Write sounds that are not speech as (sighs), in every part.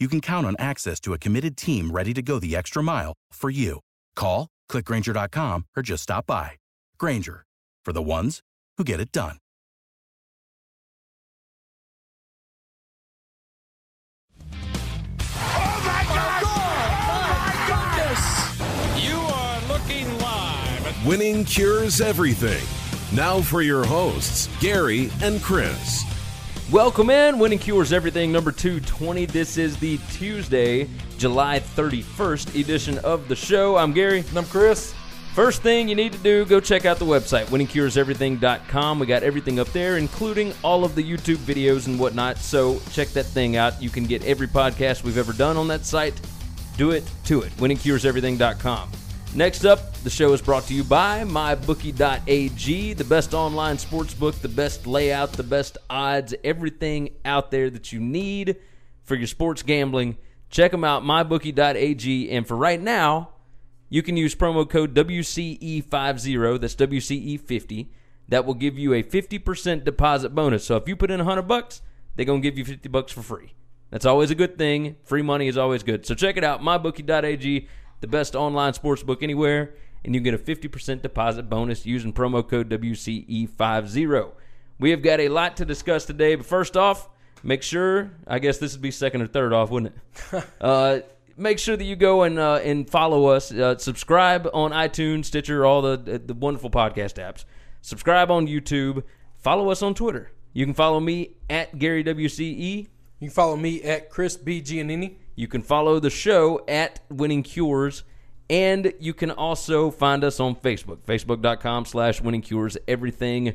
you can count on access to a committed team ready to go the extra mile for you. Call, clickgrainger.com, or just stop by. Grainger, for the ones who get it done. Oh my God! Oh my goodness! You are looking live Winning cures everything. Now for your hosts, Gary and Chris. Welcome in, Winning Cures Everything number 220. This is the Tuesday, July 31st edition of the show. I'm Gary. And I'm Chris. First thing you need to do, go check out the website, winningcureseverything.com. We got everything up there, including all of the YouTube videos and whatnot. So check that thing out. You can get every podcast we've ever done on that site. Do it to it, winningcureseverything.com. Next up, the show is brought to you by MyBookie.ag, the best online sports book, the best layout, the best odds, everything out there that you need for your sports gambling. Check them out, MyBookie.ag. And for right now, you can use promo code WCE50, that's WCE50. That will give you a 50% deposit bonus. So if you put in 100 bucks, they're going to give you 50 bucks for free. That's always a good thing. Free money is always good. So check it out, mybookie.ag, the best online sports book anywhere, and you get a 50% deposit bonus using promo code WCE50. We have got a lot to discuss today, but first off, make sure, I guess this would be second or third off, wouldn't it? (laughs) uh, make sure that you go and uh, and follow us. Uh, subscribe on iTunes, Stitcher, all the the wonderful podcast apps. Subscribe on YouTube. Follow us on Twitter. You can follow me at Gary WCE. You can follow me at Chris B. Giannini. You can follow the show at Winning Cures. And you can also find us on Facebook, facebook.com slash winning cures everything.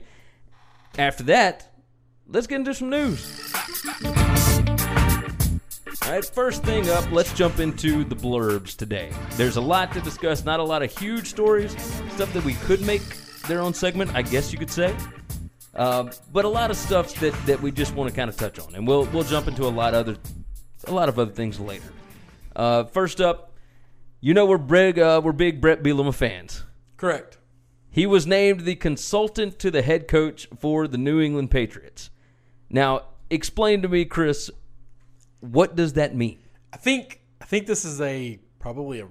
After that, let's get into some news. All right, first thing up, let's jump into the blurbs today. There's a lot to discuss, not a lot of huge stories, stuff that we could make their own segment, I guess you could say. Uh, but a lot of stuff that, that we just want to kind of touch on, and we'll we'll jump into a lot other a lot of other things later. Uh, first up, you know we're big uh, we're big Brett Bielema fans. Correct. He was named the consultant to the head coach for the New England Patriots. Now, explain to me, Chris, what does that mean? I think I think this is a probably a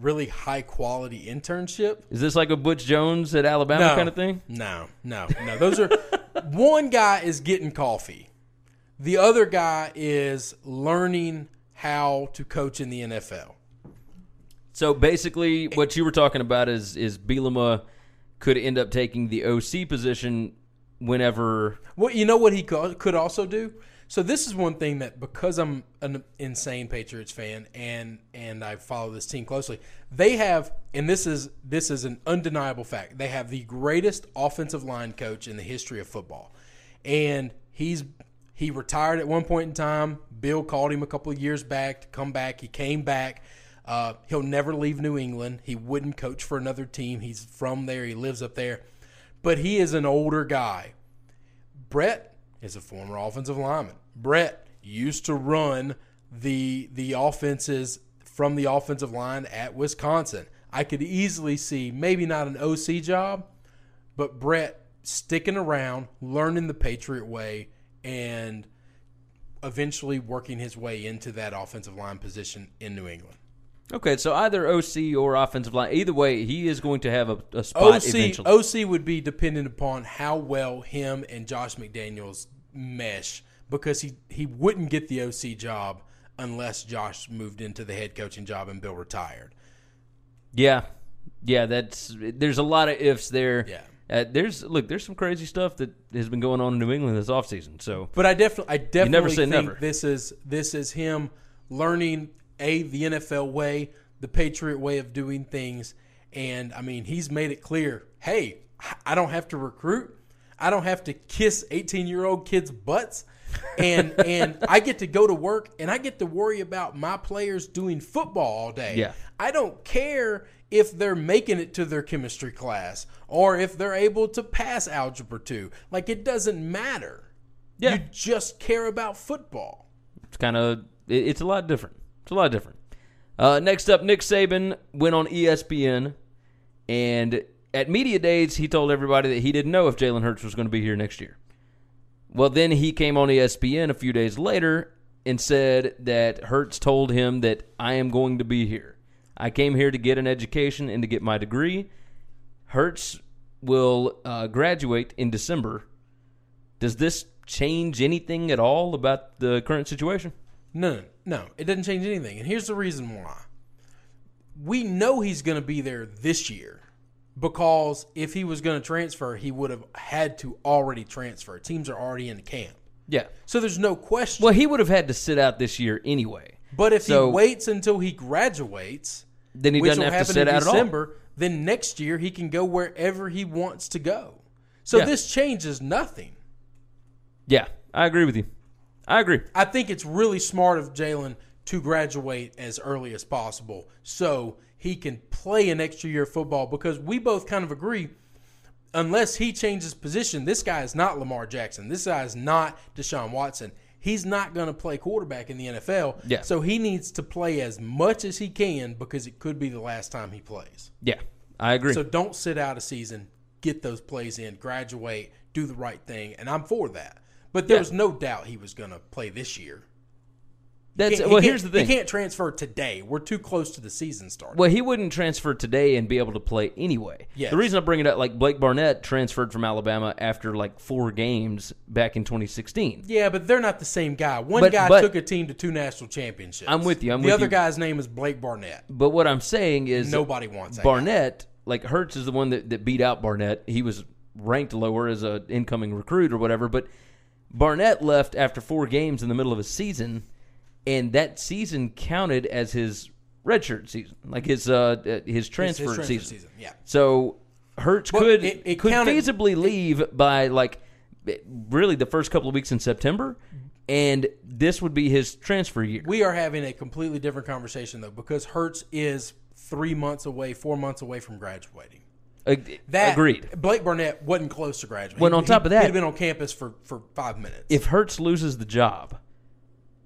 really high quality internship. Is this like a Butch Jones at Alabama no, kind of thing? No, no, no. Those are (laughs) one guy is getting coffee. The other guy is learning how to coach in the NFL. So basically, what you were talking about is is Bielema could end up taking the OC position whenever. Well, you know what he could also do. So this is one thing that because I'm an insane Patriots fan and and I follow this team closely, they have and this is this is an undeniable fact. They have the greatest offensive line coach in the history of football. And he's he retired at one point in time. Bill called him a couple of years back to come back. He came back. Uh, he'll never leave New England. He wouldn't coach for another team. He's from there. He lives up there. But he is an older guy. Brett is a former offensive lineman. Brett used to run the the offenses from the offensive line at Wisconsin. I could easily see maybe not an OC job, but Brett sticking around, learning the Patriot way, and eventually working his way into that offensive line position in New England. Okay, so either OC or offensive line, either way, he is going to have a, a spot OC eventually. OC would be dependent upon how well him and Josh McDaniels mesh because he he wouldn't get the OC job unless Josh moved into the head coaching job and Bill retired. Yeah, yeah. That's there's a lot of ifs there. Yeah. Uh, there's look, there's some crazy stuff that has been going on in New England this offseason. So But I definitely I definitely never say think never. this is this is him learning a the NFL way, the Patriot way of doing things, and I mean he's made it clear. Hey, I don't have to recruit. I don't have to kiss eighteen year old kids' butts, and and I get to go to work and I get to worry about my players doing football all day. Yeah. I don't care if they're making it to their chemistry class or if they're able to pass algebra two. Like it doesn't matter. Yeah. You just care about football. it's kind of it, it's a lot different. It's a lot different. Uh, next up, Nick Saban went on ESPN, and at media days he told everybody that he didn't know if Jalen Hurts was going to be here next year. Well, then he came on ESPN a few days later and said that Hurts told him that I am going to be here. I came here to get an education and to get my degree. Hurts will uh, graduate in December. Does this change anything at all about the current situation? No, no. It doesn't change anything. And here's the reason why. We know he's going to be there this year because if he was going to transfer, he would have had to already transfer. Teams are already in the camp. Yeah. So there's no question. Well, he would have had to sit out this year anyway. but if so- he waits until he graduates, Then he which doesn't will have to sit in out at all. December, then next year he can go wherever he wants to go. So Yeah. this changes nothing. Yeah, I agree with you. I agree. I think it's really smart of Jalen to graduate as early as possible so he can play an extra year of football because we both kind of agree unless he changes position, this guy is not Lamar Jackson. This guy is not Deshaun Watson. He's not going to play quarterback in the NFL. Yeah. So he needs to play as much as he can because it could be the last time he plays. Yeah, I agree. So don't sit out a season, get those plays in, graduate, do the right thing, and I'm for that. But there Yeah. was no doubt he was going to play this year. That's well. Here's the thing. He can't transfer today. We're too close to the season start. Well, he wouldn't transfer today and be able to play anyway. Yes. The reason I bring it up, like Blake Barnett transferred from Alabama after like four games back in 2016. yeah, but they're not the same guy. One But- guy but- took a team to two national championships. I'm with you, I'm the with other you. guy's name is Blake Barnett. But what I'm saying is Nobody wants that Barnett. Like Hurts is the one that, that beat out Barnett. He was ranked lower as an incoming recruit or whatever. But Barnett left after four games in the middle of a season, and that season counted as his redshirt season, like his uh uh, his transfer, transfer season. season, yeah. So Hurts Well, could it- it could counted- feasibly leave by like really the first couple of weeks in September, and this would be his transfer year. We are having a completely different conversation though, because Hurts is three months away, four months away from graduating. Ag- That Agreed. Blake Barnett wasn't close to graduating. Well, on top of that- he'd have been on campus for, for five minutes. if Hurts loses the job,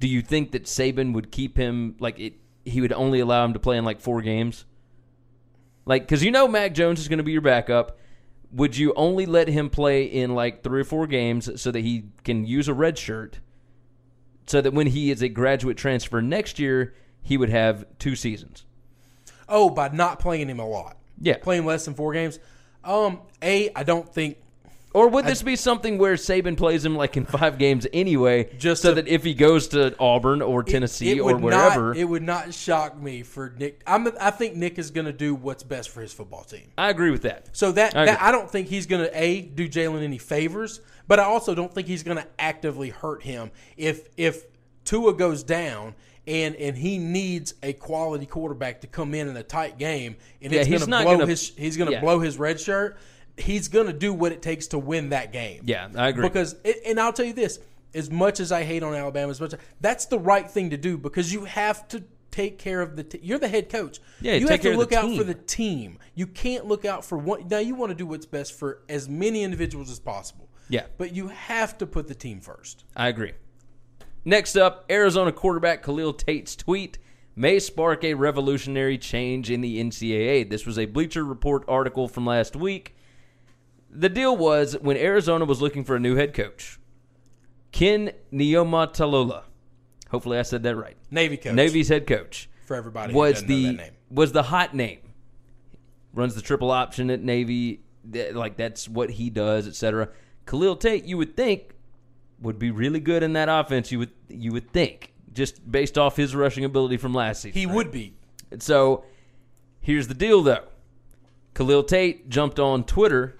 do you think that Saban would keep him like it? He would only allow him to play in like four games. Like, because you know Mac Jones is going to be your backup. Would you only let him play in like three or four games so that he can use a red shirt? So that when he is a graduate transfer next year, he would have two seasons. Oh, by not playing him a lot. Yeah. Playing less than four games. Um, A, I don't think Or would this be something where Saban plays him like in five games anyway, Just so to- that if he goes to Auburn or Tennessee it or would wherever, Not, it would not shock me for Nick. I'm, I think Nick is going to do what's best for his football team. I agree with that. So that I that. I don't think he's going to a do Jalen any favors, but I also don't think he's going to actively hurt him if if Tua goes down and and he needs a quality quarterback to come in in a tight game and Yeah, it's he's going to blow gonna- his he's going to yeah. blow his red shirt. He's going to do what it takes to win that game. Yeah, I agree. Because it, and I'll tell you this: as much as I hate on Alabama, as much that's the right thing to do because you have to take care of the. T- you're the head coach. Yeah, you have to look out for the team. You can't look out for one. Now you want to do what's best for as many individuals as possible. Yeah. but you have to put the team first. I agree. Next up, Arizona quarterback Khalil Tate's tweet may spark a revolutionary change in the NCAA. This was a Bleacher Report article from last week. The deal was when Arizona was looking for a new head coach, Ken Niumatalolo, hopefully I said that right, Navy coach. Navy's head coach, for everybody. was the that name. was the hot name. Runs the triple option at Navy, like that's what he does, etc. Khalil Tate, you would think, would be really good in that offense. You would you would think just based off his rushing ability from last season. He right? would be. And so here's the deal, though. Khalil Tate jumped on Twitter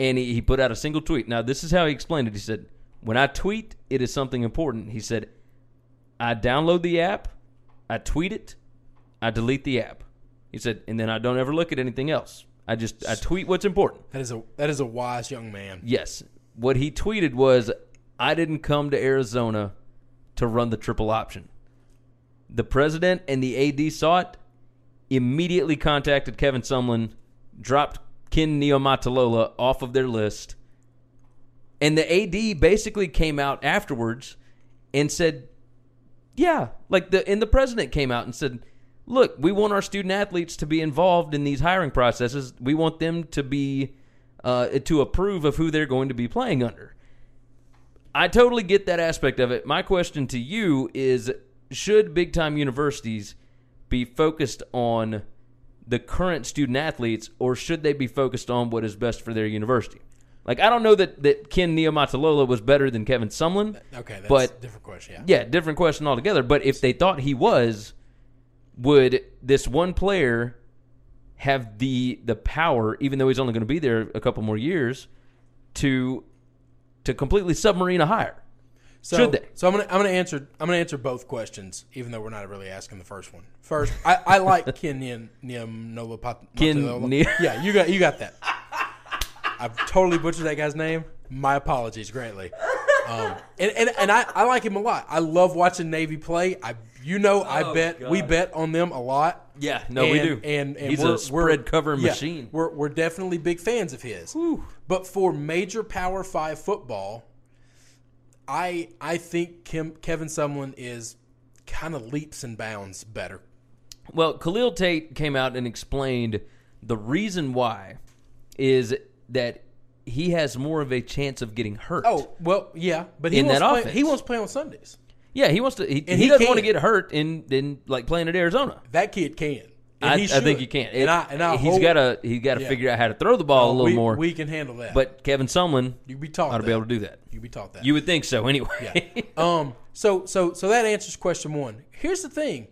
and he, he put out a single tweet. Now, this is how he explained it. He said, When I tweet, it is something important. He said, I download the app, I tweet it, I delete the app. He said, and then I don't ever look at anything else. I just I tweet what's important. That is a that is a wise young man. Yes. What he tweeted was, I didn't come to Arizona to run the triple option. The president and the AD saw it, immediately contacted Kevin Sumlin, dropped Ken Niumatalolo off of their list, and the AD basically came out afterwards and said, "Yeah, like the and the president came out and said, "Look, we want our student athletes to be involved in these hiring processes. We want them to be uh, to approve of who they're going to be playing under." I totally get that aspect of it. My question to you is should big time universities be focused on the current student athletes or should they be focused on what is best for their university? Like I don't know that, that Ken Niumatalolo was better than Kevin Sumlin. Okay, that's but a different question. Yeah. yeah, different question altogether. But if they thought he was, would this one player have the the power, even though he's only going to be there a couple more years, to to completely submarine a hire? So, Should they? So I'm gonna I'm gonna answer I'm gonna answer both questions, even though we're not really asking the first one. First, I, I like (laughs) Ken Niam Niam Nova Pat- Ken Yeah, you got you got that. I've totally butchered that guy's name. My apologies greatly. Um, and and, and I, I like him a lot. I love watching Navy play. I you know I Oh, bet we bet on them a lot. Yeah, no, we do. And, and He's a we're, spread we're- cover yeah, machine. We're we're definitely big fans of his. But for major Power Five football, I I think Kim, Kevin Sumlin is kind of leaps and bounds better. Well, Khalil Tate came out and explained the reason why is that he has more of a chance of getting hurt. Oh well, yeah, but he In wants that to play, offense. he wants to play on Sundays. yeah, he wants to. He, he, he doesn't want to get hurt in in like playing at Arizona. That kid can. I, I think should. he can. And I and I he's got to he's got to Yeah. figure out how to throw the ball a little we, more. We can handle that. but Kevin Sumlin you be taught ought to that. be able to do that. You be taught that. You would think so, (laughs) anyway. Yeah. um. So so so that answers question one. Here's the thing.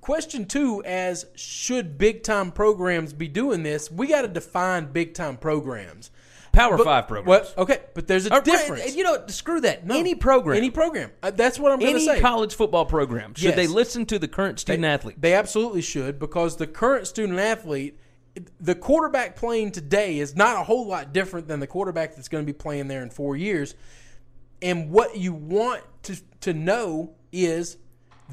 Question two, as should big time programs be doing this? We got to define big time programs. Power But- five programs. What? Okay, but there's a Or- difference. You know, screw that. No, any program, any program. Uh, that's what I'm going to any say. college football program, should Yes. they listen to the current student they, athlete? They absolutely should because the current student athlete, the quarterback playing today is not a whole lot different than the quarterback that's going to be playing there in four years. And what you want to to know is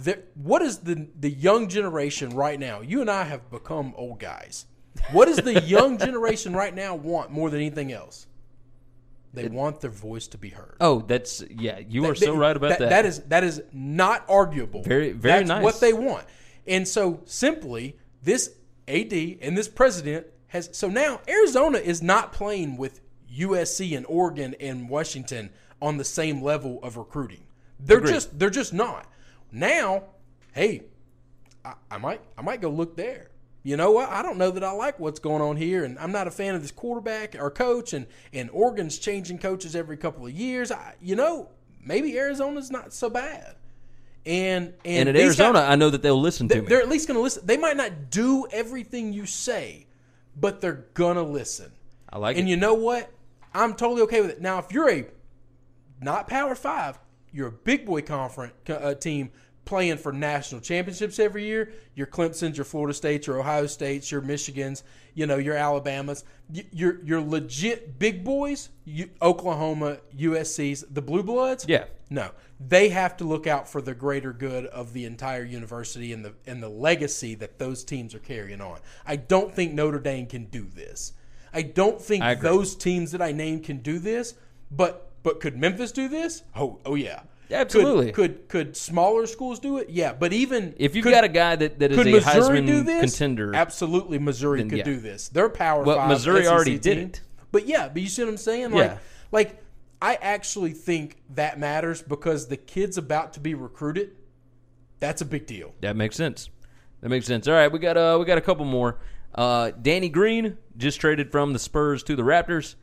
that what is the the young generation right now? You and I have become old guys. What does the young generation right now want more than anything else? They want their voice to be heard. oh, that's yeah. You are so right about that. That is that is not arguable. Very- very That's nice. What they want, and so simply this AD and this president has. So now Arizona is not playing with USC and Oregon and Washington on the same level of recruiting. They're Agreed. just they're just not. Now, hey, I, I might I might go look there. You know what? I don't know that I like what's going on here, and I'm not a fan of this quarterback or coach. And and Oregon's changing coaches every couple of years. I, you know, maybe Arizona's not so bad. And and, and at Arizona, guys- I know that they'll listen to me. they're at least going to listen. They might not do everything you say, but they're gonna listen. I like and it. And you know what? I'm totally okay with it. Now, if you're a not Power Five, you're a big boy conference uh, team playing for national championships every year. Your Clemson's, your Florida States, your Ohio States, your Michigans, you know, your Alabamas. Y- You're you're legit big boys. You, Oklahoma, USC's, the Blue Bloods. Yeah. No, they have to look out for the greater good of the entire university and the and the legacy that those teams are carrying on. I don't think Notre Dame can do this. I don't think I those teams that I named can do this. But but could Memphis do this? Oh oh yeah, Absolutely. Could could, could smaller schools do it? Yeah, but even if you've could, got a guy that, that is could a Missouri Heisman do this? contender, Absolutely, Missouri then could yeah. do this. They're power Well, five. Missouri SEC already did team. it. But yeah, but you see what I'm saying? Like, Yeah. like I actually think that matters because the kids about to be recruited That's a big deal. That makes sense. That makes sense. All right, we got uh we got a couple more. Uh, Danny Green just traded from the Spurs to the Raptors.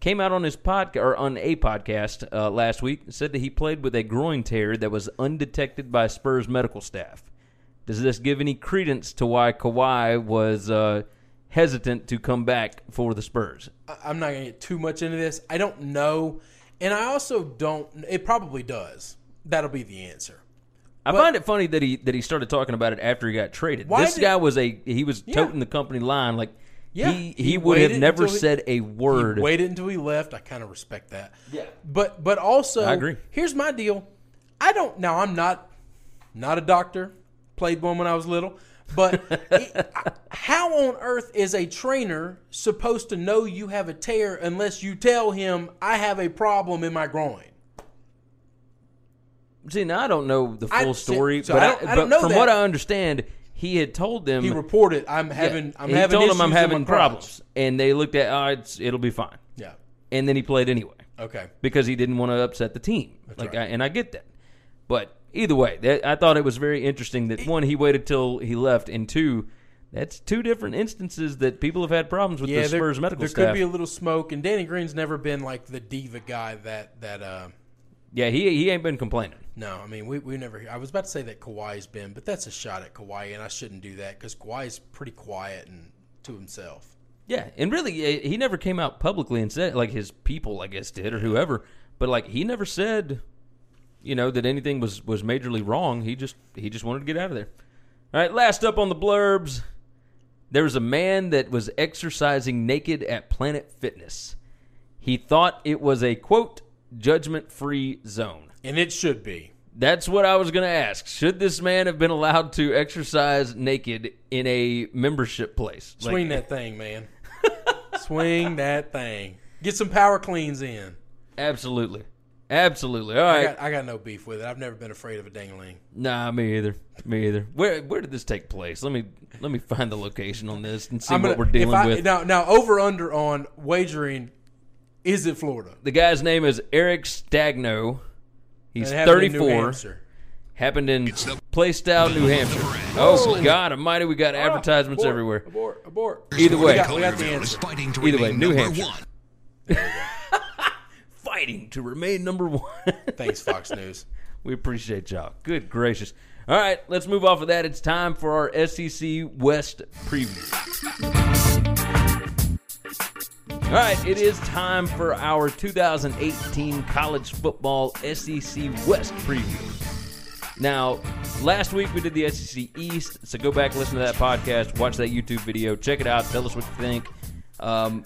Came out on his podcast or on a podcast uh, last week. Said that he played with a groin tear that was undetected by Spurs medical staff. Does this give any credence to why Kawhi was uh, hesitant to come back for the Spurs? I'm not going to get too much into this. I don't know. And I also don't. It probably does. That'll be the answer. I But- find it funny that he that he started talking about it after he got traded. This did- guy was a he was Yeah. toting the company line like Yeah, he he he, would have never he- said a word. Waited until he left. I kind of respect that. Yeah. But but also, I agree. Here's my deal. I don't. Now I'm not not a doctor. Played one when I was little. But (laughs) it, how on earth is a trainer supposed to know you have a tear unless you tell him I have a problem in my groin? See, now I don't know the full see, story, so but, I I don't- I but don't know from that. what I understand, he had told them He reported I'm yeah, having I'm he having told issues them I'm having crotch." problems, and they looked at oh, it's, it'll be fine, Yeah. and then he played anyway Okay. because he didn't want to upset the team. like, right. I, and I get that, but either way, that, I thought it was very interesting that one he waited till he left, and two. That's two different instances that people have had problems with Yeah, the there, Spurs medical there staff. There could be a little smoke, and Danny Green's never been like the diva guy that that. uh yeah, he he ain't been complaining. No, I mean we we never. I was about to say that Kawhi's been, but that's a shot at Kawhi, and I shouldn't do that because Kawhi's pretty quiet and to himself. Yeah, and really, eh, he never came out publicly and said like his people, I guess, did or whoever. But like, he never said, you know, that anything was was majorly wrong. He just he just wanted to get out of there. All right, last up on the blurbs, there was a man that was exercising naked at Planet Fitness. He thought it was a quote judgment free zone. And it should be. That's what I was going to ask. Should this man have been allowed to exercise naked in a membership place? Like- Swing that thing, man. (laughs) Swing that thing. Get some power cleans in. Absolutely. Absolutely. All right. I got, I got no beef with it. I've never been afraid of a dangling. Nah, me either. Me either. Where where did this take place? Let me let me find the location on this and see I'm what gonna- we're dealing if I, with. Now, now over under on wagering. Is it Florida? the guy's name is Eric Stagno. He's happened 34. Hampshire. Happened in Plaistow, New Hampshire. Oh God Almighty, we got oh, advertisements Abort, everywhere. Abort, abort. Either way, we got, we got the answer. Fighting to Either way, New Hampshire. one. (laughs) fighting to remain number one. Thanks, Fox (laughs) News. We appreciate y'all. Good gracious. All right, let's move off of that. It's time for our SEC West preview. All right, it is time for our 2018 college football SEC West preview. Now, last week we did the SEC East, so go back, listen to that podcast, watch that YouTube video, check it out, tell us what you think. Um,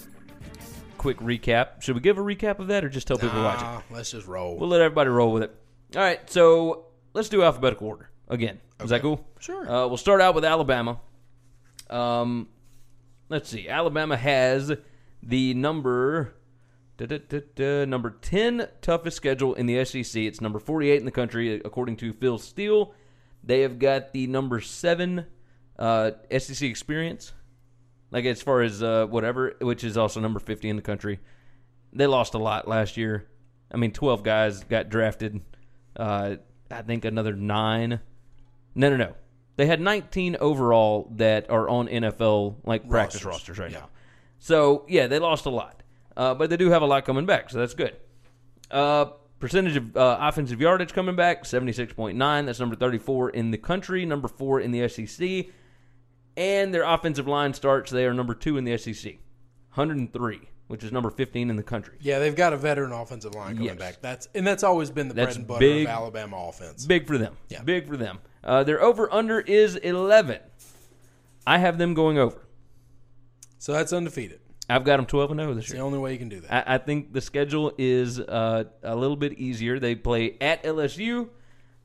quick recap. Should we give a recap of that or just tell people to watch it? Let's just roll. We'll let everybody roll with it. All right, so let's do alphabetical order again. Is that cool? Sure. Uh, we'll start out with Alabama. Um, let's see. Alabama has the number da, da, da, number ten toughest schedule in the SEC. It's number forty-eight in the country, according to Phil Steele. They have got the number seven uh, SEC experience, like as far as uh, whatever, which is also number fifty in the country. They lost a lot last year. I mean, twelve guys got drafted. Uh, I think another nine. No, no, no. They had 19 overall that are on NFL like practice Rosters. rosters right Yeah. now. So yeah, they lost a lot, uh, but they do have a lot coming back, so that's good. Uh, percentage of uh, offensive yardage coming back 76.9. That's number 34 in the country, number four in the SEC, and their offensive line starts. They are number two in the SEC, 103, which is number 15 in the country. Yeah, they've got a veteran offensive line coming Yes. back. That's and that's always been the That's bread and butter big. of Alabama offense. Big for them. Yeah. Big for them. Uh, their over under is 11. I have them going over. So that's undefeated. I've got them 12 and 0 this It's the only way you can do that. I, I think the schedule is uh, a little bit easier. They play at LSU,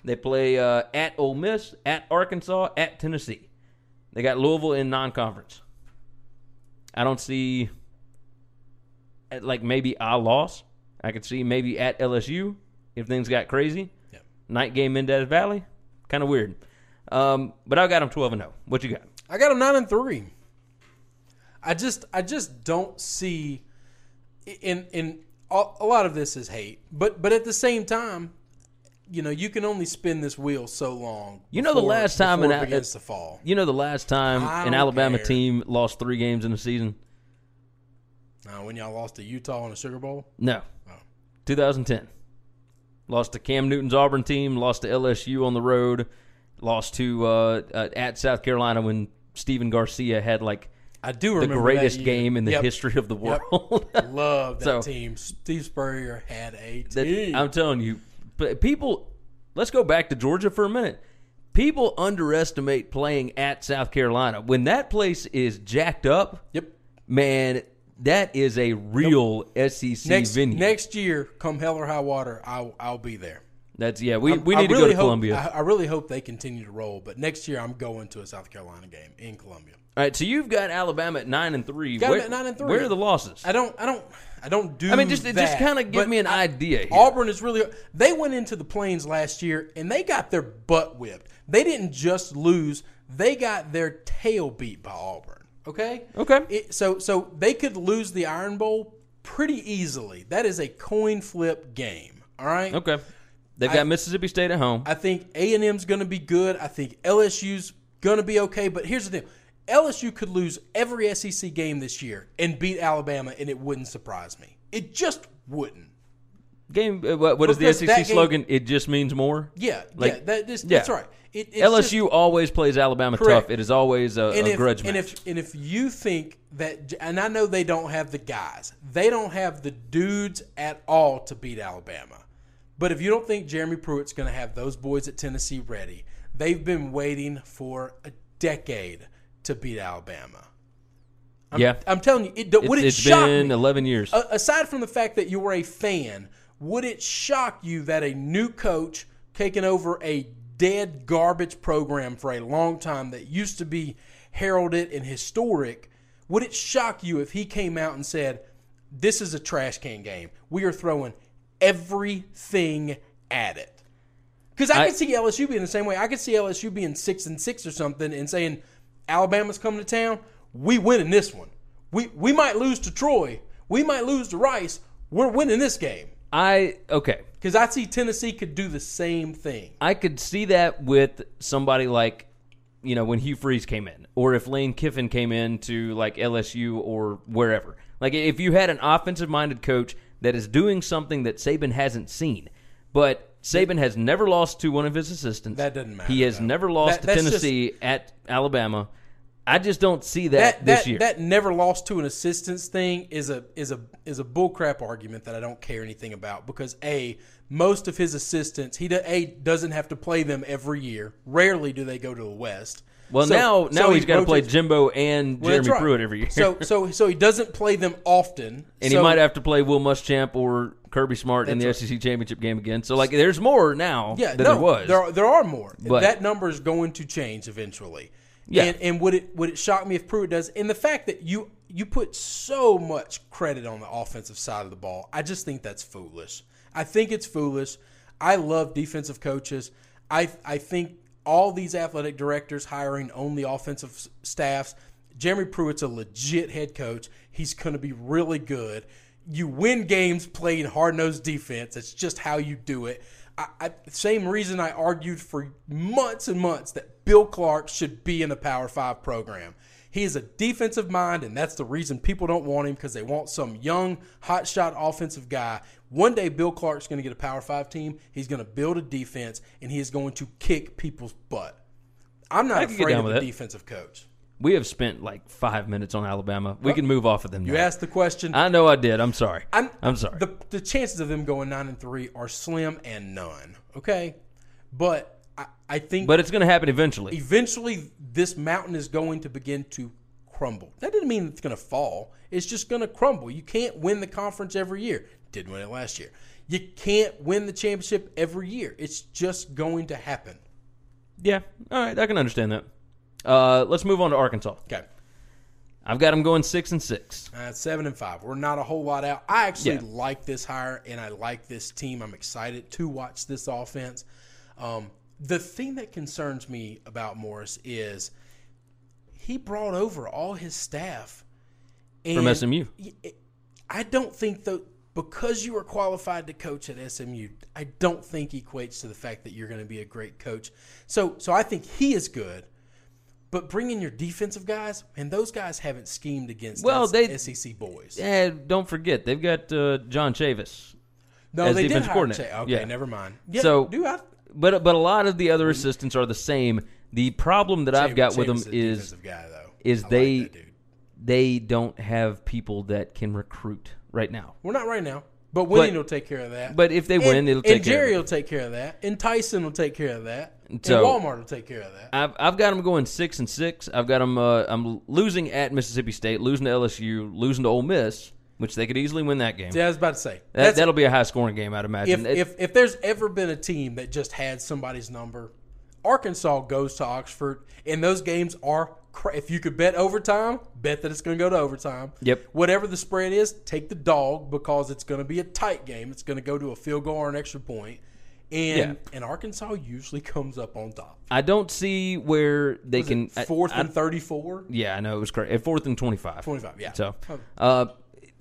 they play uh, at Ole Miss, at Arkansas, at Tennessee. They got Louisville in non-conference. I don't see uh, like maybe a loss. I could see maybe at LSU if things got crazy. Yeah. Night game in Death Valley, kind of weird. Um, but I've got them 12 and 0. What you got? I got them nine and three. I just I just don't see in in a lot of this is hate, but but at the same time, you know you can only spin this wheel so long. You know the last time an it begins to fall. You know the last time an Alabama care. team lost three games in a season? Uh, when y'all lost to Utah in the Sugar Bowl, No. Oh. 2010. Lost to Cam Newton's Auburn team, lost to LSU on the road, lost to uh, uh, at South Carolina when Stephen Garcia had like I do the remember that greatest game in the Yep. history of the Yep. world. (laughs) Love that So- team. Steve Spurrier had a That- team. I'm telling you, but people. Let's go back to Georgia for a minute. People underestimate playing at South Carolina when that place is jacked up. yep. Man, that is a real SEC Next venue. next year, come hell or high water, I'll I'll be there. That's yeah. We, we I need to really go to hope- Columbia. I, I really hope they continue to roll, but next year I'm going to a South Carolina game in Columbia. All right, so you've got Alabama at nine and three. Got where, at 9 and three. Where are the losses? I don't I don't I don't do. I mean, just just kind of give me an I- idea. Here. Auburn is really. They went into the Plains last year and they got their butt whipped. They didn't just lose; they got their tail beat by Auburn. Okay. Okay. It, so so they could lose the Iron Bowl pretty easily. That is a coin flip game. All right. Okay, they've got Mississippi State at home. I think A and M's going to be good. I think LSU's going to be okay. But here's the thing: LSU could lose every SEC game this year and beat Alabama, and it wouldn't surprise me. It just wouldn't. Game. uh, What, what is the SEC game- slogan? It just means more. Yeah, Like- yeah, that, this, yeah. that's right. It, LSU just- always plays Alabama Correct. tough. It is always a, and a if, grudge and match. if and if you think that, and I know they don't have the guys, they don't have the dudes at all to beat Alabama. But if you don't think Jeremy Pruitt's going to have those boys at Tennessee ready, they've been waiting for a decade to beat Alabama. I'm, yeah, I'm telling you, it, would it's, it it's shock been me? eleven years. Aside from the fact that you were a fan, would it shock you that a new coach taking over a dead garbage program for a long time that used to be heralded and historic, would it shock you if he came out and said, This is a trash can game? We are throwing everything at it. Because I, I- could see LSU being the same way. I could see LSU being six and six or something and saying, Alabama's coming to town. We winning this one. We we might lose to Troy. We might lose to Rice. We're winning this game. I okay. Because I see Tennessee could do the same thing. I could see that with somebody like, you know, when Hugh Freeze came in, or if Lane Kiffin came in to like LSU or wherever. Like if you had an offensive minded coach that is doing something that Saban hasn't seen, but Saban has never lost to one of his assistants. That doesn't matter, He has though. never lost That- to Tennessee at Alabama. I just don't see that, That this that, year. that never lost to an assistance thing is a is a is a bullcrap argument that I don't care anything about because a most of his assistants he do, a doesn't have to play them every year. Rarely do they go to the West. well, So- now now so he's he got to play Jimbo and Well, Jeremy right. Pruitt every year. So so so he doesn't play them often, and So- he might have to play Will Muschamp or Kirby Smart in the right. SEC championship game again. So like, there's more now Yeah, than no, there was. There are, there are more. But- that number is going to change eventually. Yeah. And, and would it would it shock me if Pruitt does? And the fact that you you put so much credit on the offensive side of the ball, I just think that's foolish. I think it's foolish. I love defensive coaches. I I think all these athletic directors hiring only offensive staffs. Jeremy Pruitt's a legit head coach. He's going to be really good. You win games playing hard nosed defense. That's just how you do it. I, I, same reason I argued for months and months that Bill Clark should be in the Power Five program. He is a defensive mind, and that's the reason people don't want him because they want some young, hotshot offensive guy. One day, Bill Clark's going to get a Power Five team. He's going to build a defense, and he is going to kick people's butt. I'm not I could get afraid of a defensive coach. We have spent like five minutes on Alabama. We can move off of them. You now. asked the question. I know I did. I'm sorry. I'm, I'm sorry. The, the chances of them going nine and three are slim and none. Okay, but I, I think but it's going to happen eventually. eventually this mountain is going to begin to crumble. That doesn't mean it's going to fall. It's just going to crumble. You can't win the conference every year. Didn't win it last year. You can't win the championship every year. It's just going to happen. Yeah. All right. I can understand that. Uh, let's move on to Arkansas. Okay. I've got them going six and six. Uh, seven and five. We're not a whole lot out. I actually Yeah. like this hire and I like this team. I'm excited to watch this offense. Um, the thing that concerns me about Morris is he brought over all his staff From SMU. I don't think the because you are qualified to coach at SMU, I don't think equates to the fact that you're going to be a great coach. So, so I think he is good. But bring in your defensive guys, and those guys haven't schemed against Well, they- SEC boys. Yeah, don't forget they've got uh, John Chavis. no, they did hire. Cha- Okay, Yeah. never mind. Yeah, So- do I? But but a lot of the other assistants are the same. The problem that I've got with them Chavis a is guy, is I like they that they don't have people that can recruit right now. We're not right now, but winning will take care of that. but if they And- win, it'll take and care of that. And Jerry will take care of that, and Tyson will take care of that, and Walmart will take care of that. I've I've got them going six and six. I've got them. Uh, I'm losing at Mississippi State, losing to LSU, losing to Ole Miss, which they could easily win that game. Yeah, I was about to say that, that'll be a high scoring game, I'd imagine. if, It- if if there's ever been a team that just had somebody's number, Arkansas goes to Oxford, and those games are. If you could bet overtime, bet that it's going to go to overtime. Yep. Whatever the spread is, take the dog because it's going to be a tight game. It's going to go to a field goal or an extra point, and Yeah. and Arkansas usually comes up on top. I don't see where they Was can fourth I- and thirty-four. Yeah, I know it was crazy. At fourth and twenty-five. 25, yeah. So, uh,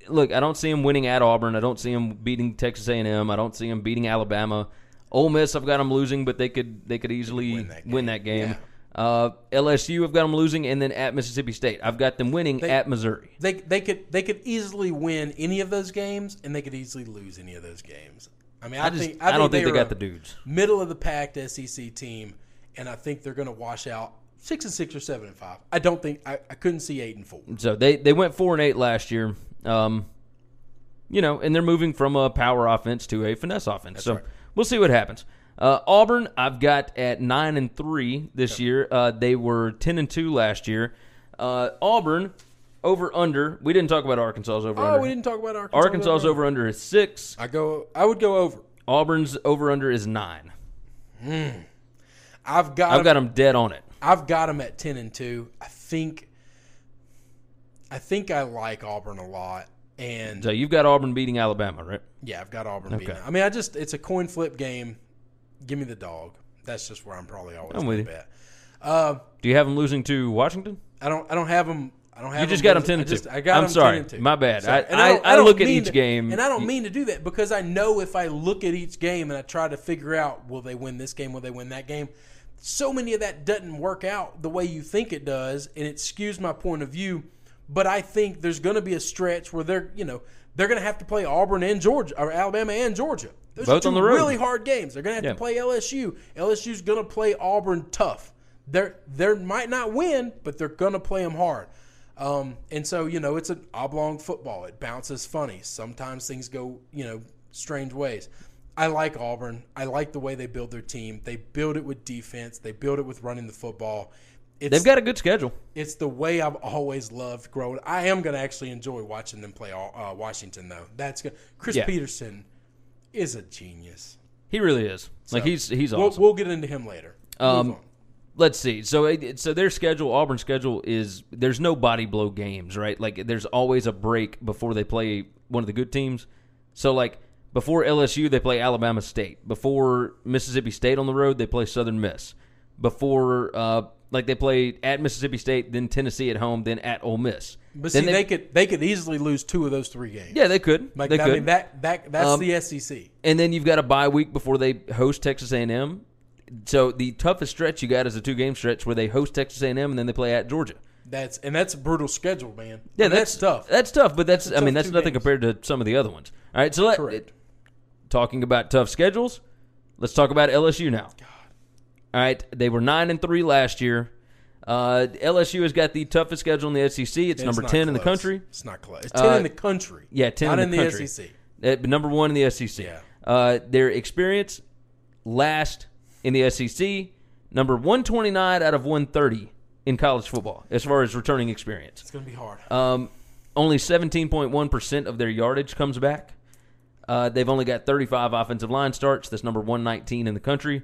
look, I don't see them winning at Auburn. I don't see them beating Texas A&M. I don't see them beating Alabama. Ole Miss, I've got them losing, but they could they could easily win that game. Yeah. Uh, LSU, I've got them losing, and then at Mississippi State, I've got them winning at Missouri. They they could they could easily win any of those games, and they could easily lose any of those games. I mean, I, I just think I, don't think they are got the dudes. middle of the packed SEC team, and I think they're going to wash out six and six or seven and five. I don't think I, I couldn't see eight and four. So they they went four and eight last year. Um, you know, and they're moving from a power offense to a finesse offense. so right. we'll see what happens. Uh, Auburn, I've got at nine and three this year. Uh, they were ten and two last year. Uh, Auburn over under. We didn't talk about Arkansas's over Oh, under. we didn't talk about Arkansas. Arkansas's over under is six. I go. I would go over. Auburn's over under is nine. I've got. I've them, got them dead on it. I've got them at ten and two. I think. I think I like Auburn a lot, and So you've got Auburn beating Alabama, right? Yeah, I've got Auburn Okay. beating. I mean, I just it's a coin flip game. Give me the dog. That's just where I'm probably always I'm with you. bet. Uh, Do you have them losing to Washington? I don't. I don't have them. I don't have. You just got them got 'em 10 I and just- two. I got I'm sorry. 10. My bad. Sorry. I- And I- don't- I look at each to- game. and I don't mean to do that because I know if I look at each game and I try to figure out will they win this game, will they win that game. So many of that doesn't work out the way you think it does, and it skews my point of view. But I think there's going to be a stretch where they're, you know, they're going to have to play Auburn and Georgia, or Alabama and Georgia. Those Both are two on the road. really hard games. They're going to have Yeah. to play LSU. LSU's going to play Auburn tough. They're they might not win, but they're going to play them hard. Um, and so you know it's an oblong football. It bounces funny. Sometimes things go you know strange ways. I like Auburn. I like the way they build their team. They build it with defense. They build it with running the football. It's, They've got a good schedule. it's the way I've always loved growing. I am going to actually enjoy watching them play uh, Washington though. That's good. Chris Yeah. Peterson is a genius. He really is. Like So, he's he's we'll, awesome. we'll get into him later. Um. Let's see. So it- so their schedule, Auburn's schedule is there's no body blow games, right? Like there's always a break before they play one of the good teams. So like before LSU they play Alabama State. Before Mississippi State on the road they play Southern Miss. Before uh like they play at Mississippi State, then Tennessee at home, then at Ole Miss. But Then see, they, could they could easily lose two of those three games. yeah, they could. like they I could. mean that that that's Um, the SEC. and then you've got a bye week before they host Texas A&M. So the toughest stretch you got is a two game stretch where they host Texas A&M and then they play at Georgia. That's and that's a brutal schedule, man. Yeah, I mean, that's, tough. That's tough, but that's, That's a I mean that's nothing games. compared to some of the other ones. All right, so let, Correct. talking about tough schedules, let's talk about LSU now. All right, they were nine and three last year. Uh, LSU has got the toughest schedule in the SEC. It's number ten in the country. It's not close. It's ten Uh, in the country. Yeah, ten not in the, in country. SEC. Uh, number one in the SEC. Yeah. Uh, their experience last in the SEC, number one twenty nine out of one thirty in college football as far as returning experience. It's gonna be hard. Um, only 17.1% of their yardage comes back. Uh, they've only got 35 offensive line starts. That's number 119 in the country.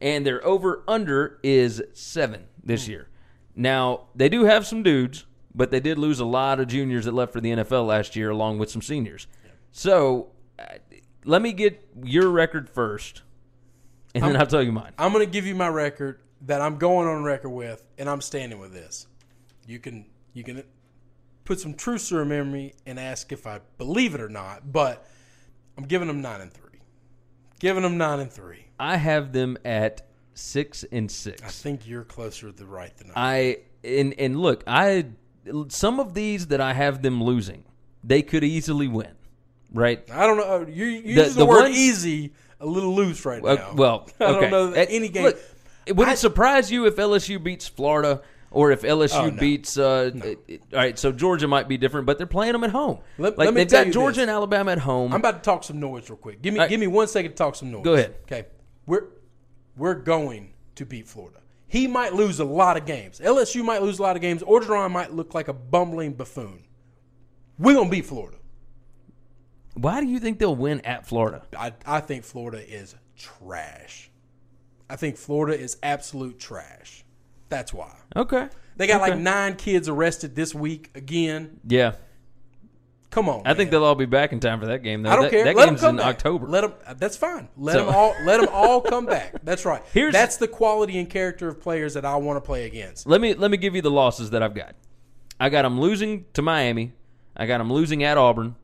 And their over under is seven this year. Now, they do have some dudes, but they did lose a lot of juniors that left for the NFL last year, along with some seniors. So uh, let me get your record first, and then I'll tell you mine. I'm gonna give you my record that I'm going on record with, and I'm standing with this. You can you can put some truth to your memory and ask if I believe it or not, but I'm giving them nine and three. Giving them nine and three. I have them at six and six. I think you're closer to the right than I. I and and look, I some of these that I have them losing, they could easily win, right? I don't know. You you The- use the, the word ones- easy a little loose right Uh, now. well, (laughs) I don't know Uh, any game. Look, would I- it surprise you if LSU beats Florida or if LSU Oh, no. beats? Uh, it- all right, so Georgia might be different, but they're playing them at home. Let- like let me they've tell got you Georgia this. and Alabama at home. I'm about to talk some noise real quick. Give me right. give me one second to talk some noise. Go ahead. Okay, we're we're going to beat Florida. He might lose a lot of games. LSU might lose a lot of games. Orgeron might look like a bumbling buffoon. We're gonna beat Florida. Why do you think they'll win at Florida? I I think Florida is trash. I think Florida is absolute trash. That's why. Okay, They got like nine kids arrested this week again. yeah. Come on. I think they'll all be back in time for that game. Though. I don't that, care. That let game's in back. October. Let them. Uh, that's fine. Let So- them all. Let them all come back. That's right. (laughs) Here's- that's the quality and character of players that I want to play against. Let me let me give you the losses that I've got. I got them losing to Miami. I got them losing at Auburn.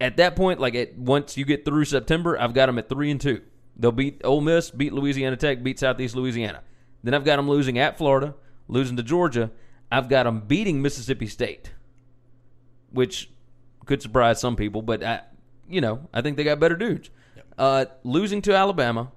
At that point, like at once you get through September, I've got them at three and two. They'll beat Ole Miss, beat Louisiana Tech, beat Southeast Louisiana. Then I've got them losing at Florida, losing to Georgia. I've got them beating Mississippi State, which could surprise some people, but I, you know, I think they got better dudes. Uh, losing to Alabama,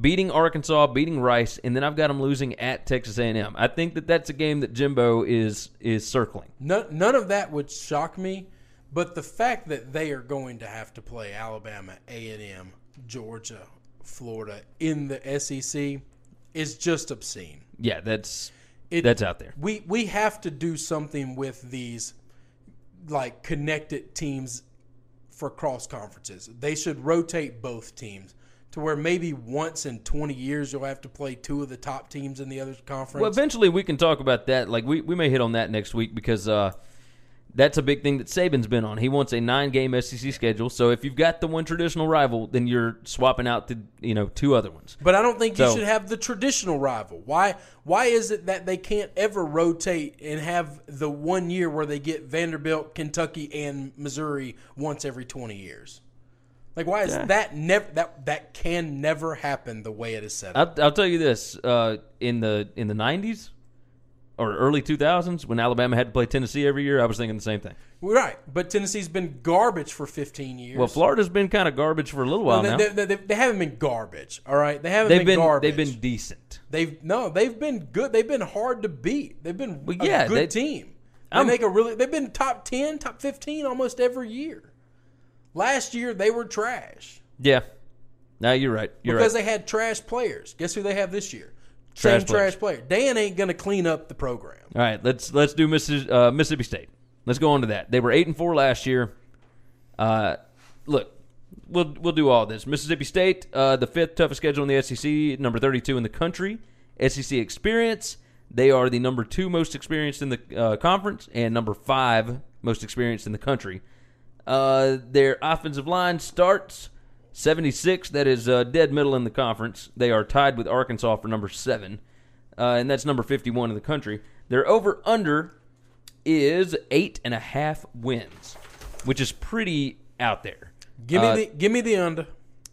beating Arkansas, beating Rice, and then I've got them losing at Texas A&M. I think that that's a game that Jimbo is is circling. None, none of that would shock me, but the fact that they are going to have to play Alabama, A and M, Georgia, Florida in the SEC is just obscene. Yeah, that's It- that's out there. We we have to do something with these like connected teams for cross conferences. They should rotate both teams to where maybe once in 20 years you'll have to play two of the top teams in the other conference. Well, eventually we can talk about that. Like we, we may hit on that next week because uh, that's a big thing that Saban's been on. He wants a nine game SEC schedule. So if you've got the one traditional rival, then you're swapping out the you know two other ones. But I don't think you should have the traditional rival. Why? Why is it that they can't ever rotate and have the one year where they get Vanderbilt, Kentucky, and Missouri once every twenty years? Like, why is that never that that can never happen the way it is set up? I'll, I'll tell you this: uh, in the in the '90s or early 2000s, when Alabama had to play Tennessee every year, I was thinking the same thing. right, but Tennessee's been garbage for fifteen years. Well, Florida's been kind of garbage for a little while they, now. they, they, they haven't been garbage. All right, they haven't They've been, been garbage. they've been decent. They've no, they've been good. They've been hard to beat. They've been Well, a yeah, good they- team. They I'm- make a really. They've been top ten, top fifteen almost every year. Last year they were trash Yeah. No, you're right. You're because right. they had trash players. Guess who they have this year? Trash Same players. trash player. Dan ain't gonna clean up the program. All right, let's let's do Missis- uh, Mississippi State. Let's go on to that. They were eight and four last year. Uh, look, we'll we'll do all this. Mississippi State, uh, the fifth toughest schedule in the SEC, number thirty-two in the country. SEC experience, they are the number two most experienced in the uh, conference and number five most experienced in the country. Uh, their offensive line starts 76. That is uh, dead middle in the conference. They are tied with Arkansas for number seven, uh, and that's number 51 in the country. Their over under is eight and a half wins, which is pretty out there. Give me Uh, the give me the under.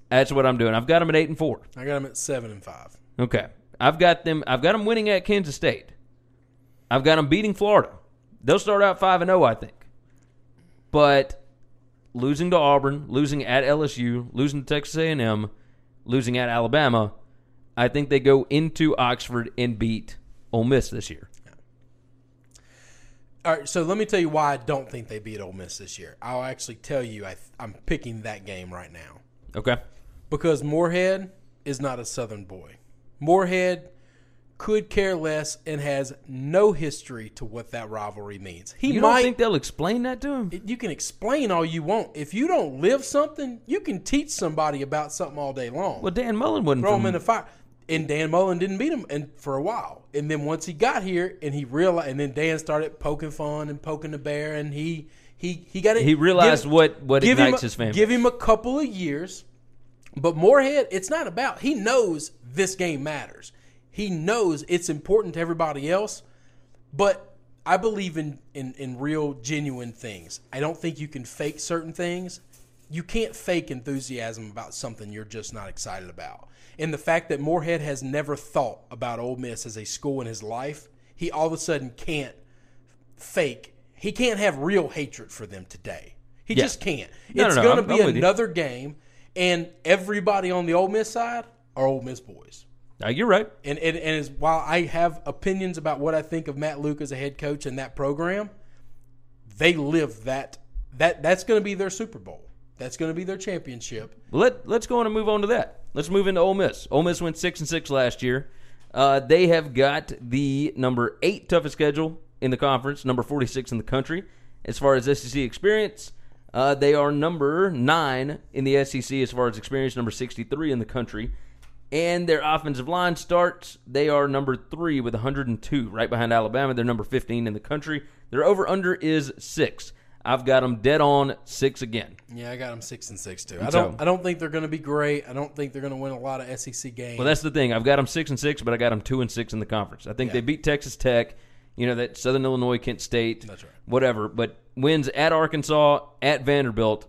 That's what I'm doing. I've got them at eight and four. I got them at seven and five. Okay, I've got them. I've got them winning at Kansas State. I've got them beating Florida. They'll start out five and zero, I think. But losing to Auburn, losing at LSU, losing to Texas A&M, losing at Alabama, I think they go into Oxford and beat Ole Miss this year. All right, so let me tell you why I don't think they beat Ole Miss this year. I'll actually tell you I, I'm picking that game right now. Okay. because Moorhead is not a Southern boy. Moorhead could care less and has no history to what that rivalry means. He You might. don't think they'll explain that to him? you can explain all you want. If you don't live something, you can teach somebody about something all day long. Well, Dan Mullen wouldn't Throw him in the fire. And Dan Mullen didn't beat him and for a while. And then once he got here and he realized, and then Dan started poking fun and poking the bear, and he he he got it. He realized what- what ignites a- his fan Give him a couple of years, but Moorhead, it's not about. He knows this game matters. He knows it's important to everybody else, but I believe in, in, in real, genuine things. I don't think you can fake certain things. you can't fake enthusiasm about something you're just not excited about. And the fact that Moorhead has never thought about Ole Miss as a school in his life, he all of a sudden can't fake. He can't have real hatred for them today. He Yeah. just can't. No, it's no, no, going to be another game, and everybody on the Ole Miss side are Ole Miss boys. Now, you're right. And and, and as, while I have opinions about what I think of Matt Luke as a head coach and that program, they live that that that's going to be their Super Bowl. That's going to be their championship. Let let's go on and move on to that. Let's move into Ole Miss. Ole Miss went six and six last year. Uh, they have got the number eight toughest schedule in the conference, number forty six in the country. As far as SEC experience, uh, they are number nine in the SEC as far as experience, number sixty three in the country. And their offensive line starts, they are number three with 102, right behind Alabama. They're number 15 in the country. Their over under is six. I've got them dead on six again. Yeah, I got them six and six too. I don't I don't think they're going to be great. I don't think they're going to win a lot of SEC games. Well, that's the thing. I've got them six and six, but I got them two and six in the conference. I think they beat Texas Tech. You know that Southern Illinois, Kent State, That's right. whatever. But wins at Arkansas, at Vanderbilt.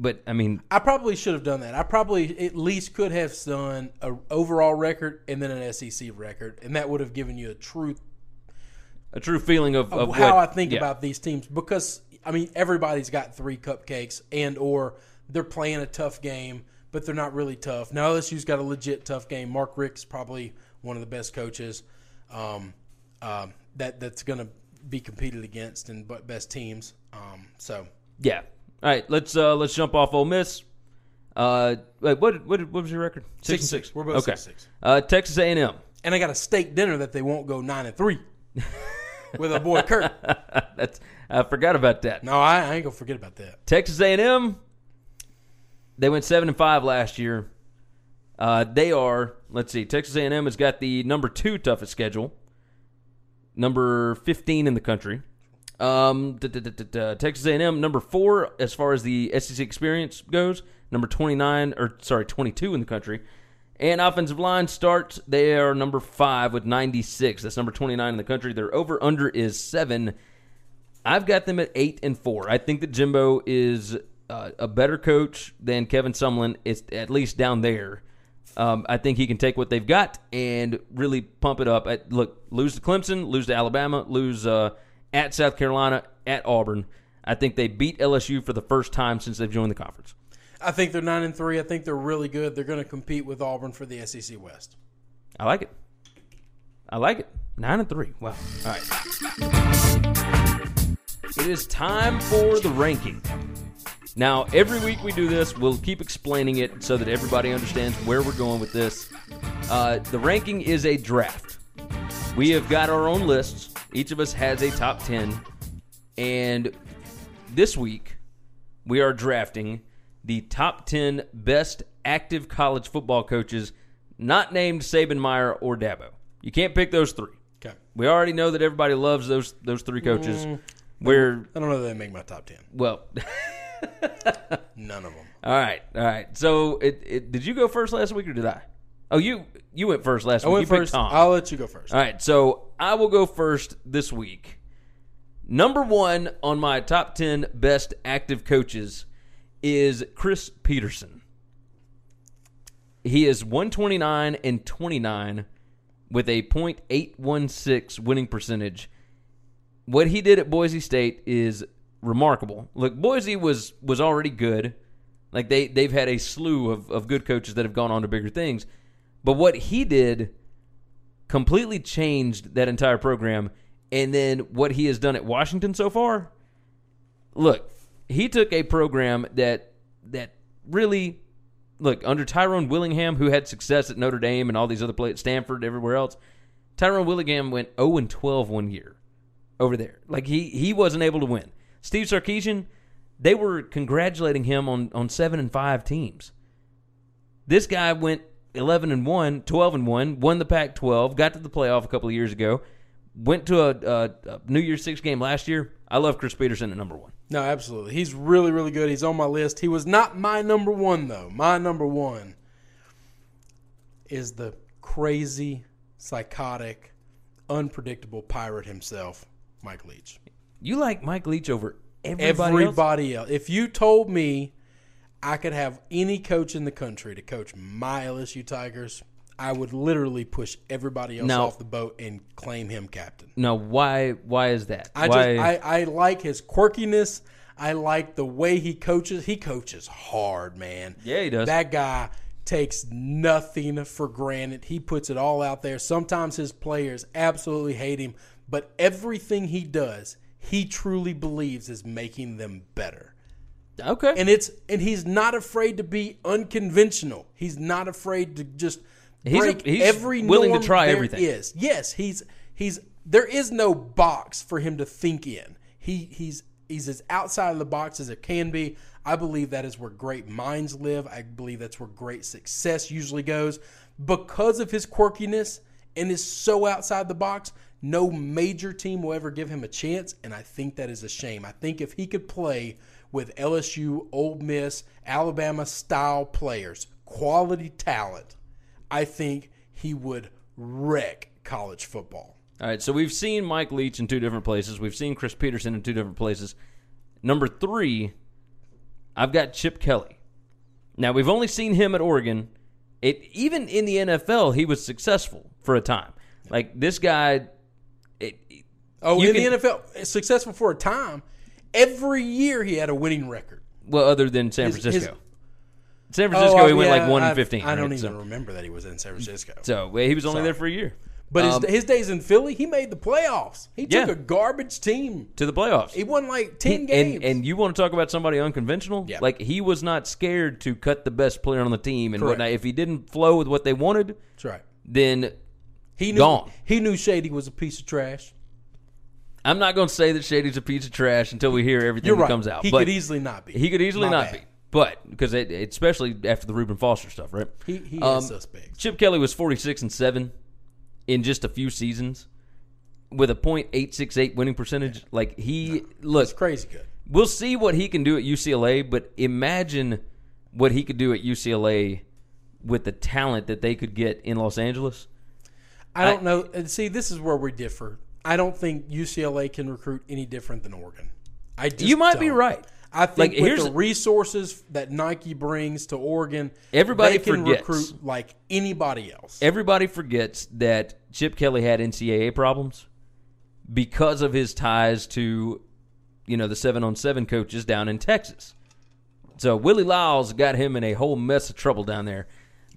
But I mean, I probably should have done that. I probably at least could have done a overall record and then an SEC record, and that would have given you a true a true feeling of, of how what- I think yeah. about these teams because I mean everybody's got three cupcakes and or they're playing a tough game but they're not really tough. Now LSU's got a legit tough game. Mark Richt's probably one of the best coaches um, um, that that's going to be competed against and but best teams. Um, so Yeah. All right. Let's uh let's jump off Ole Miss. Uh, wait, what what what was your record? Six and six. We're both okay. six and six. Uh, Texas A and M. and I got a steak dinner that they won't go nine and three (laughs) with a boy Kurt. That's I forgot about that. No, I, I ain't gonna forget about that. Texas A&M. They went seven and five last year. Uh, they are. Let's see. Texas A&M has got the number two toughest schedule. Number fifteen in the country. Um. Texas A&M number four as far as the SEC experience goes. Number twenty nine or sorry twenty two in the country. And offensive line starts. They are number five with ninety six. That's number twenty nine in the country. Their over under is seven. I've got them at eight and four. I think that Jimbo is uh, a better coach than Kevin Sumlin. It's at least down there. Um, I think he can take what they've got and really pump it up. At, look, lose to Clemson, lose to Alabama, lose uh, at South Carolina, at Auburn. I think they beat LSU for the first time since they've joined the conference. I think they're nine and three. I think they're really good. They're going to compete with Auburn for the SEC West. I like it. I like it. Nine and three. Wow. All right. It is time for the ranking. Now, every week we do this, we'll keep explaining it so that everybody understands where we're going with this. Uh, the ranking is a draft. We have got our own lists. Each of us has a top 10. And this week, we are drafting the top 10 best active college football coaches not named Saban Meyer or Dabo. You can't pick those three. Okay. We already know that everybody loves those those three coaches. Mm. We're I don't know that they make my top ten. well, (laughs) None of them. all right, all right. So, it, it did you go first last week or did I? Oh, you you went first last I week. went you picked first. Tom. I'll let you go first. All right, so I will go first this week. Number one on my top 10 best active coaches is Chris Petersen. He is 129 and 29 with a .816 winning percentage. What he did at Boise State is remarkable. Look, Boise was was already good. Like they they've had a slew of, of good coaches that have gone on to bigger things. But what he did completely changed that entire program. And then what he has done at Washington so far, look, he took a program that that really look under Tyrone Willingham, who had success at Notre Dame and all these other places, at Stanford, everywhere else. Tyrone Willingham went 0 and 12 one year over there. Like he he wasn't able to win. Steve Sarkisian, they were congratulating him on on seven and five teams. This guy went 11 and 1, 12 and 1, won the Pac 12, got to the playoff a couple of years ago, went to a, a, a New Year's Six game last year. I love Chris Petersen at number one. No, absolutely. He's really, really good. He's on my list. He was not my number one though. My number one is the crazy, psychotic, unpredictable pirate himself, Mike Leach. You like Mike Leach over everybody, else? Everybody else. If you told me, I could have any coach in the country to coach my LSU Tigers, I would literally push everybody else Now- off the boat and claim him captain. Now, why why is that? I why, just I, I like his quirkiness. I like the way he coaches. He coaches hard, man. Yeah, he does. That guy takes nothing for granted. He puts it all out there. Sometimes his players absolutely hate him, but everything he does, he truly believes is making them better. Okay. And it's and he's not afraid to be unconventional. He's not afraid to just He's a- break he's every willing to try there everything. is. Yes, he's he's there is no box for him to think in. He he's he's as outside of the box as it can be. I believe that is where great minds live. I believe that's where great success usually goes. Because of his quirkiness and is so outside the box, no major team will ever give him a chance, and I think that is a shame. I think if he could play with LSU, Ole Miss, Alabama style players, quality talent, I think he would wreck college football. All right, so we've seen Mike Leach in two different places. We've seen Chris Petersen in two different places. Number three, I've got Chip Kelly. Now we've only seen him at Oregon. It even in the NFL, he was successful for a time. Like this guy, it, Oh, in can- the NFL, successful for a time. Every year he had a winning record. well, other than San His- his- Francisco. San Francisco, Oh, he went yeah, like one I- and fifteen. I don't right? even So, remember that he was in San Francisco. so well, he was only there for a year. But Um, his, his days in Philly, he made the playoffs. He took Yeah. a garbage team. to the playoffs. He won like ten games. And, and you want to talk about somebody unconventional? Yeah. Like he was not scared to cut the best player on the team and Correct. whatnot. If he didn't flow with what they wanted, That's right. then He knew, Gone. He knew Shady was a piece of trash. I'm not going to say that Shady's a piece of trash until we hear everything You're that right. comes out. He but could easily not be. He could easily not be. But because it, especially after the Reuben Foster stuff, right? He he Um, is suspect. Chip Kelly was 46 and seven in just a few seasons with a .868 winning percentage. Like he look, It's crazy good. we'll see what he can do at UCLA, but imagine what he could do at UCLA with the talent that they could get in Los Angeles. I don't know. And see, this is where we differ. I don't think UCLA can recruit any different than Oregon. I You might be don't. right. I think Like, with here's- the resources that Nike brings to Oregon, Everybody they can forgets. recruit like anybody else. Everybody forgets that Chip Kelly had NCAA problems because of his ties to, you know, the seven on seven coaches down in Texas. So Willie Lyles got him in a whole mess of trouble down there.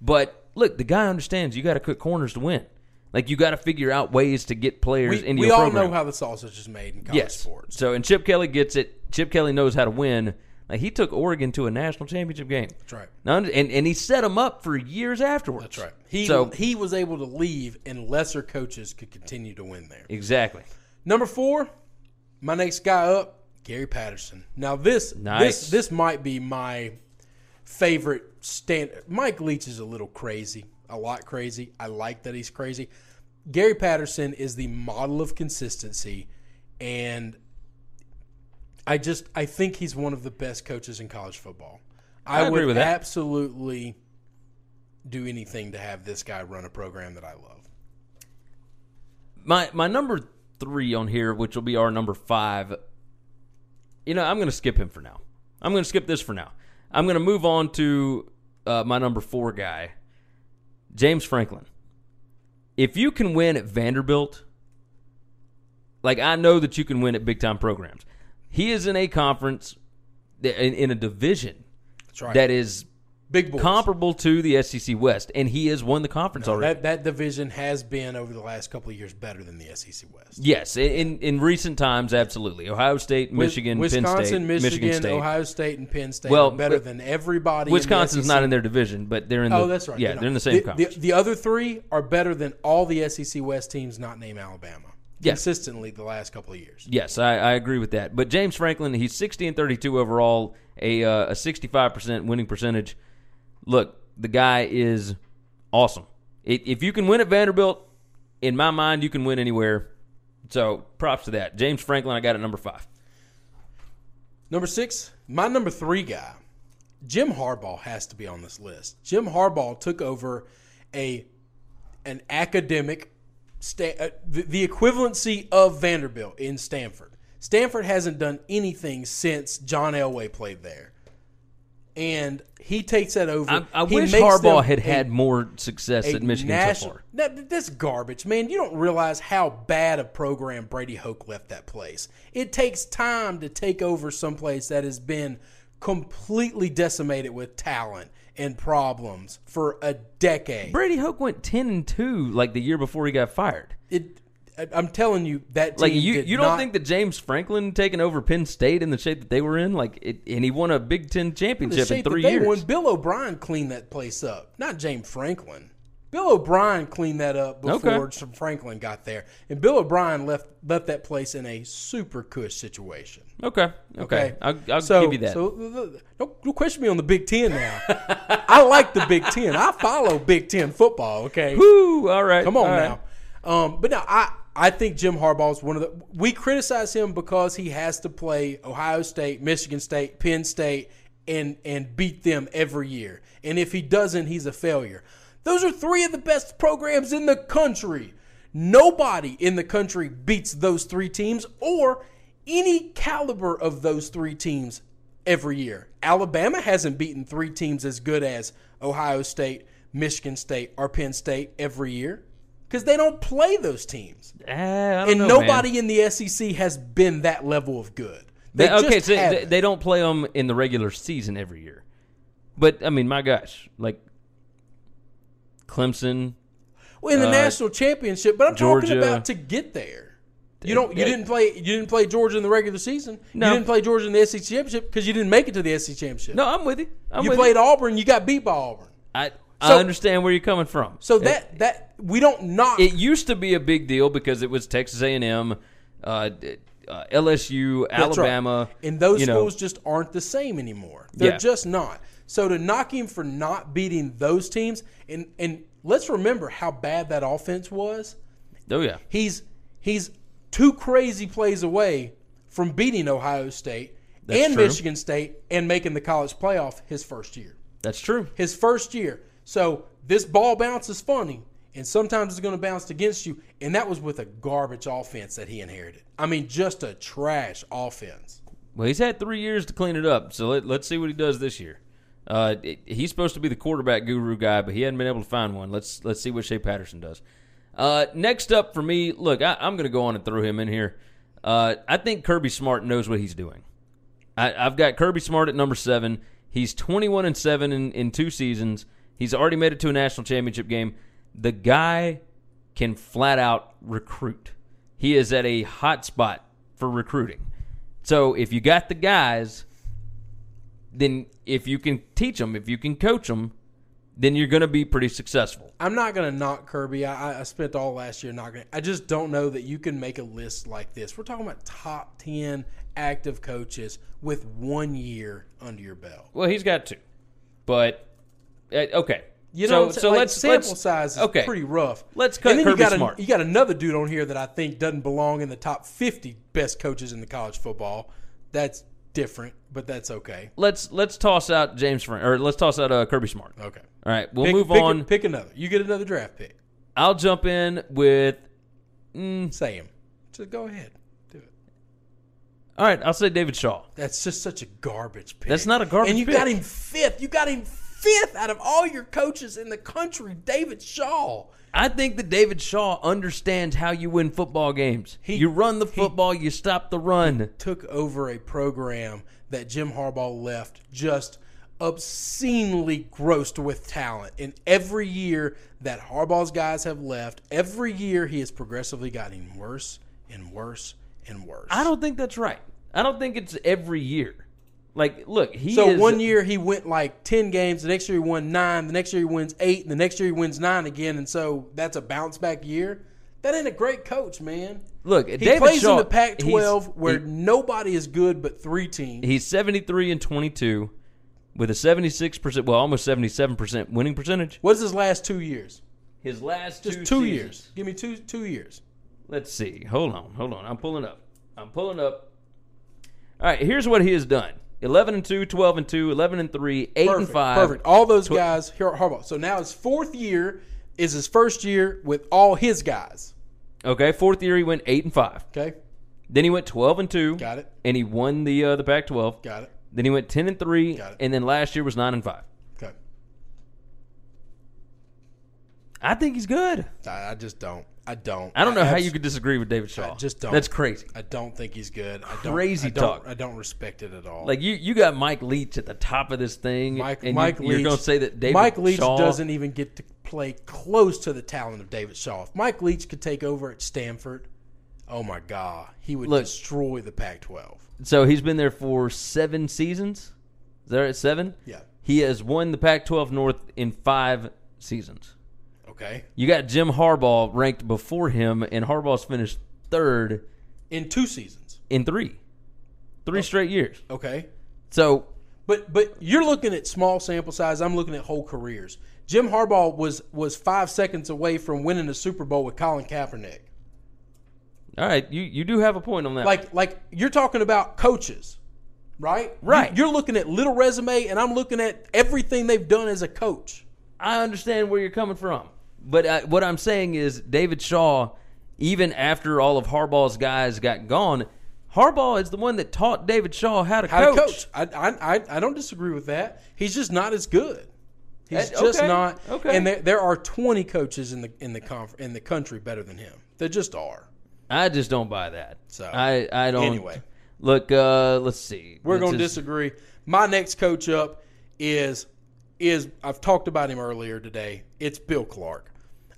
But look, the guy understands you got to cut corners to win. Like you got to figure out ways to get players we into we your all know how the sausage is made in college yes. sports. So and Chip Kelly gets it. Chip Kelly knows how to win. Like he took Oregon to a national championship game. That's right. Now, and and he set them up for years afterwards. That's right. He so he was able to leave, and lesser coaches could continue to win there. exactly. Number four, my next guy up, Gary Patterson. Now this Nice. this this might be my favorite stand. Mike Leach is a little crazy, a lot crazy. I like that he's crazy. Gary Patterson is the model of consistency, and I just I think he's one of the best coaches in college football. I, I would absolutely do anything to have this guy run a program that I love. My my number three on here, which will be our number five. You know, I'm going to skip him for now. I'm going to skip this for now. I'm going to move on to uh, my number four guy, James Franklin. If you can win at Vanderbilt, like I know that you can win at big time programs. He is in a conference, in, in a division right. that is Big boys. comparable to the SEC West, and he has won the conference already. That that division has been over the last couple of years better than the SEC West. Yes, in in recent times, absolutely. Ohio State, Michigan, Wisconsin, Penn State, Michigan, State. Ohio State, and Penn State Well, are better but- than everybody. in the Wisconsin's SEC. not in their division, but they're in the. Oh, that's right. Yeah, They're in the same the, conference. The, the other three are better than all the SEC West teams not named Alabama. Yeah. Consistently the last couple of years. yes, I, I agree with that. But James Franklin, he's sixty and thirty-two overall, a uh, a sixty-five percent winning percentage. Look, the guy is awesome. If you can win at Vanderbilt, in my mind, you can win anywhere. So props to that. James Franklin, I got at number five. Number six, my number three guy, Jim Harbaugh has to be on this list. Jim Harbaugh took over a an academic sta- uh, the, the equivalency of Vanderbilt in Stanford. Stanford hasn't done anything since John Elway played there. And he takes that over. I, I wish Harbaugh had a- had more success at Michigan so far. That, that's garbage, man. You don't realize how bad a program Brady Hoke left that place. It takes time to take over some place that has been completely decimated with talent and problems for a decade. Brady Hoke went ten and two like the year before he got fired. It, I'm telling you that team Like you, you don't not- think that James Franklin taking over Penn State in the shape that they were in, like, it, and he won a Big Ten championship in three they years. won, Bill O'Brien cleaned that place up, not James Franklin. Bill O'Brien cleaned that up before Okay. Franklin got there, and Bill O'Brien left left that place in a super cush situation. Okay, okay, I'll, I'll so, give you that. So don't, don't question me on the Big Ten now. (laughs) I like the Big Ten. I follow Big Ten football. Okay, Woo! All right, come on all right. now. Um, but now I I think Jim Harbaugh is one of the. We criticize him because he has to play Ohio State, Michigan State, Penn State, and and beat them every year. And if he doesn't, he's a failure. Those are three of the best programs in the country. Nobody in the country beats those three teams or any caliber of those three teams every year. Alabama hasn't beaten three teams as good as Ohio State, Michigan State, or Penn State every year because they don't play those teams. Don't And know, nobody man. in the SEC has been that level of good. They, They okay, so they, haven't. they don't play them in the regular season every year. But I mean, my gosh, like Clemson. well, in the uh, national championship, but I'm talking about to get there. You don't. You didn't play. You didn't play Georgia in the regular season. No. You didn't play Georgia in the SEC championship because you didn't make it to the SEC championship. No, I'm with you. I'm you with played Auburn. You got beat by Auburn. I I So- understand where you're coming from. So that that we don't knock. it used to be a big deal because it was Texas A&M, uh, uh, LSU, That's right. Alabama, And those you know, schools just aren't the same anymore. They're Yeah. just not. So to knock him for not beating those teams, and and let's remember how bad that offense was. Oh yeah, He's he's two crazy plays away from beating Ohio State That's and true. Michigan State and making the college playoff his first year. that's true. His first year. So this ball bounce is funny, and sometimes it's going to bounce against you. And that was with a garbage offense that he inherited. I mean, just a trash offense. Well, he's had three years to clean it up, so let, let's see what he does this year. Uh, it- he's supposed to be the quarterback guru guy, but he hadn't been able to find one. Let's let's see what Shea Patterson does. Uh, next up for me, look, I, I'm going to go on and throw him in here. Uh, I think Kirby Smart knows what he's doing. I, I've got Kirby Smart at number seven. He's 21 and seven in, in two seasons. He's already made it to a national championship game. The guy can flat out recruit. He is at a hot spot for recruiting. So if you got the guys, then if you can teach them, if you can coach them, then you're going to be pretty successful. I'm not going to knock Kirby. I, I spent all last year knocking. I just don't know that you can make a list like this. We're talking about top ten active coaches with one year under your belt. Well, he's got two, but uh, okay. You know, what so Like, let's sample let's, size is okay. pretty rough. Let's cut and then Kirby you got Smart. A, you got another dude on here that I think doesn't belong in the top 50 best coaches in the college football. That's different, but that's okay. Let's let's toss out James Frank or let's toss out uh, Kirby Smart. Okay. All right, we'll Pick- move pick- on. Pick another. You get another draft pick. I'll jump in with. Mm, him. Just go ahead. Do it. all right, I'll say David Shaw. That's just such a garbage pick. That's not a garbage And you pick. got him fifth. You got him fifth out of all your coaches in the country, David Shaw. I think that David Shaw understands how you win football games. He- you run the he- football, you stop the run. Took over a program that Jim Harbaugh left just obscenely grossed with talent. And every year that Harbaugh's guys have left, every year he has progressively gotten worse and worse and worse. I don't think that's right. I don't think it's every year. Like, look, he So is, one year he went like ten games. The next year he won nine. The next year he wins eight. And the next year he wins nine again. And so that's a bounce back year. That ain't a great coach, man. Look, he David plays Shaw, in the Pac-12 where he- nobody is good but three teams. He's 73 and 22 with a 76%, well, almost 77% winning percentage. What's his last two years? His last Just two, two, years. Give me two two years. Let's see. Hold on. Hold on. I'm pulling up. I'm pulling up. All right, here's what he has done. 11 and 2, 12 and 2, 11 and 3, 8 and 5. Perfect. All those Tw- guys here at Harbaugh. So now his fourth year is his first year with all his guys. Okay, fourth year he went 8 and 5. Okay, Then he went 12 and 2. Got it. And he won the uh, the Pac-12. got it. Then he went ten and three, Got it. and then last year was nine and five. Okay. I think he's good. I, I just don't. I don't. I don't know how abs- you could disagree with David Shaw. I just don't. That's crazy. I don't think he's good. I don't, Crazy I don't, talk. I don't respect it at all. Like you, you got Mike Leach at the top of this thing, Mike, and Mike you, Leach, are going to say that David Mike Leach Shaw doesn't even get to play close to the talent of David Shaw. If Mike Leach could take over at Stanford, oh my God, he would Look. destroy the Pac-12. So he's been there for seven seasons. Is that right? Seven. Yeah. He has won the Pac-12 North in five seasons. Okay, You got Jim Harbaugh ranked before him, and Harbaugh's finished third in two seasons. in three, three Oh. straight years. Okay, So but but you're looking at small sample size. I'm looking at whole careers. Jim Harbaugh was was five seconds away from winning the Super Bowl with Colin Kaepernick. all right, you you do have a point on that. Like like you're talking about coaches, right? Right. You're looking at little resume, and I'm looking at everything they've done as a coach. I understand where you're coming from, but uh, what I'm saying is David Shaw, even after all of Harbaugh's guys got gone, Harbaugh is the one that taught David Shaw how to How coach. to coach? I, I I don't disagree with that. He's just not as good. He's Uh, just okay, not. okay. And there, there are 20 coaches in the in the conf, in the country better than him. There just are. I just don't buy that. So, I I don't. anyway. look. Uh, let's see. We're going to disagree. My next coach up is is I've talked about him earlier today. It's Bill Clark.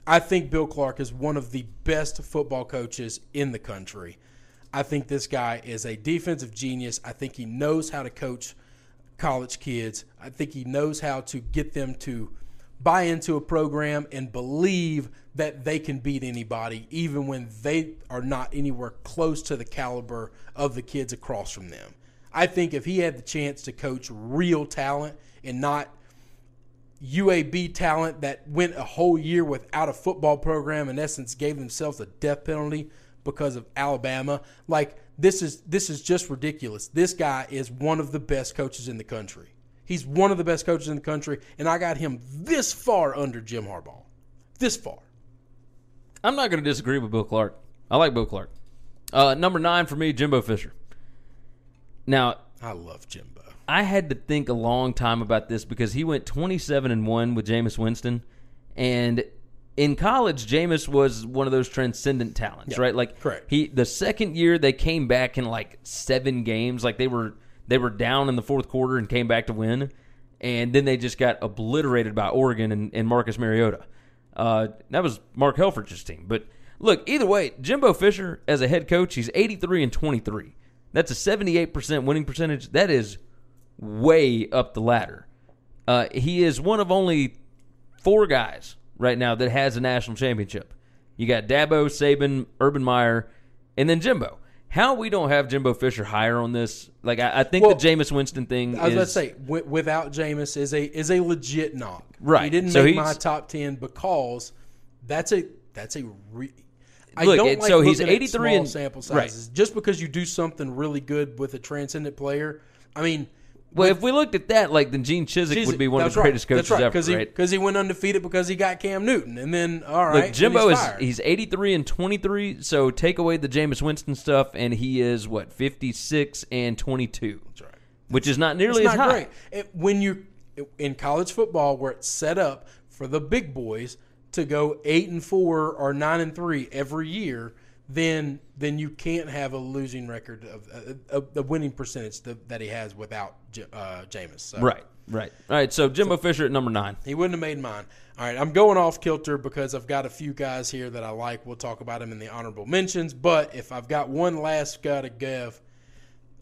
I think Bill Clark is one of the best football coaches in the country. I think this guy is a defensive genius. I think he knows how to coach college kids. I think he knows how to get them to buy into a program and believe that they can beat anybody, even when they are not anywhere close to the caliber of the kids across from them. I think if he had the chance to coach real talent and not UAB talent that went a whole year without a football program, in essence, gave themselves a death penalty because of Alabama. Like this is this is just ridiculous. This guy is one of the best coaches in the country. He's one of the best coaches in the country, and I got him this far under Jim Harbaugh. This far. I'm not going to disagree with Bill Clark. I like Bill Clark. Uh, number nine for me, Jimbo Fisher. Now, I love Jimbo. I had to think a long time about this because he went 27 and 1 with Jameis Winston. And in college, Jameis was one of those transcendent talents, Yeah, right? Like correct. he the second year they came back in like 7 games, like they were they were down in the fourth quarter and came back to win. And then they just got obliterated by Oregon and, and Marcus Mariota. Uh, that was Mark Helfrich's team. But look, either way, Jimbo Fisher as a head coach, he's 83 and 23. That's a 78% winning percentage. That is way up the ladder. Uh, he is one of only four guys right now that has a national championship. You got Dabo, Saban, Urban Meyer, and then Jimbo. How we don't have Jimbo Fisher higher on this? Like I, I think Well, the Jameis Winston thing. I was is, about to say, wi- without Jameis is a is a legit knock. Right. He didn't So make my top ten because that's a that's a re- I Look, don't like so he's 83 small and- sample right. sizes. Just because you do something really good with a transcendent player, I mean, Well, if we looked at that, like then Gene Chizik would be one of the right. greatest coaches right. ever, Cause he, right? Because he went undefeated because he got Cam Newton, and then all right, Look, Jimbo then is he's fired. he's 83 and 23, so take away the Jameis Winston stuff, and he is what 56 and 22, That's right. which is not nearly It's as not high. great. It- when you in college football, where it's set up for the big boys to go eight and four or nine and three every year, then then you can't have a losing record of uh, uh, the winning percentage that, that he has without J- uh, Jameis. So Right, right. All right, so Jimbo Fisher at number nine. He wouldn't have made mine. All right, I'm going off kilter because I've got a few guys here that I like. We'll talk about them in the honorable mentions. But if I've got one last guy to give,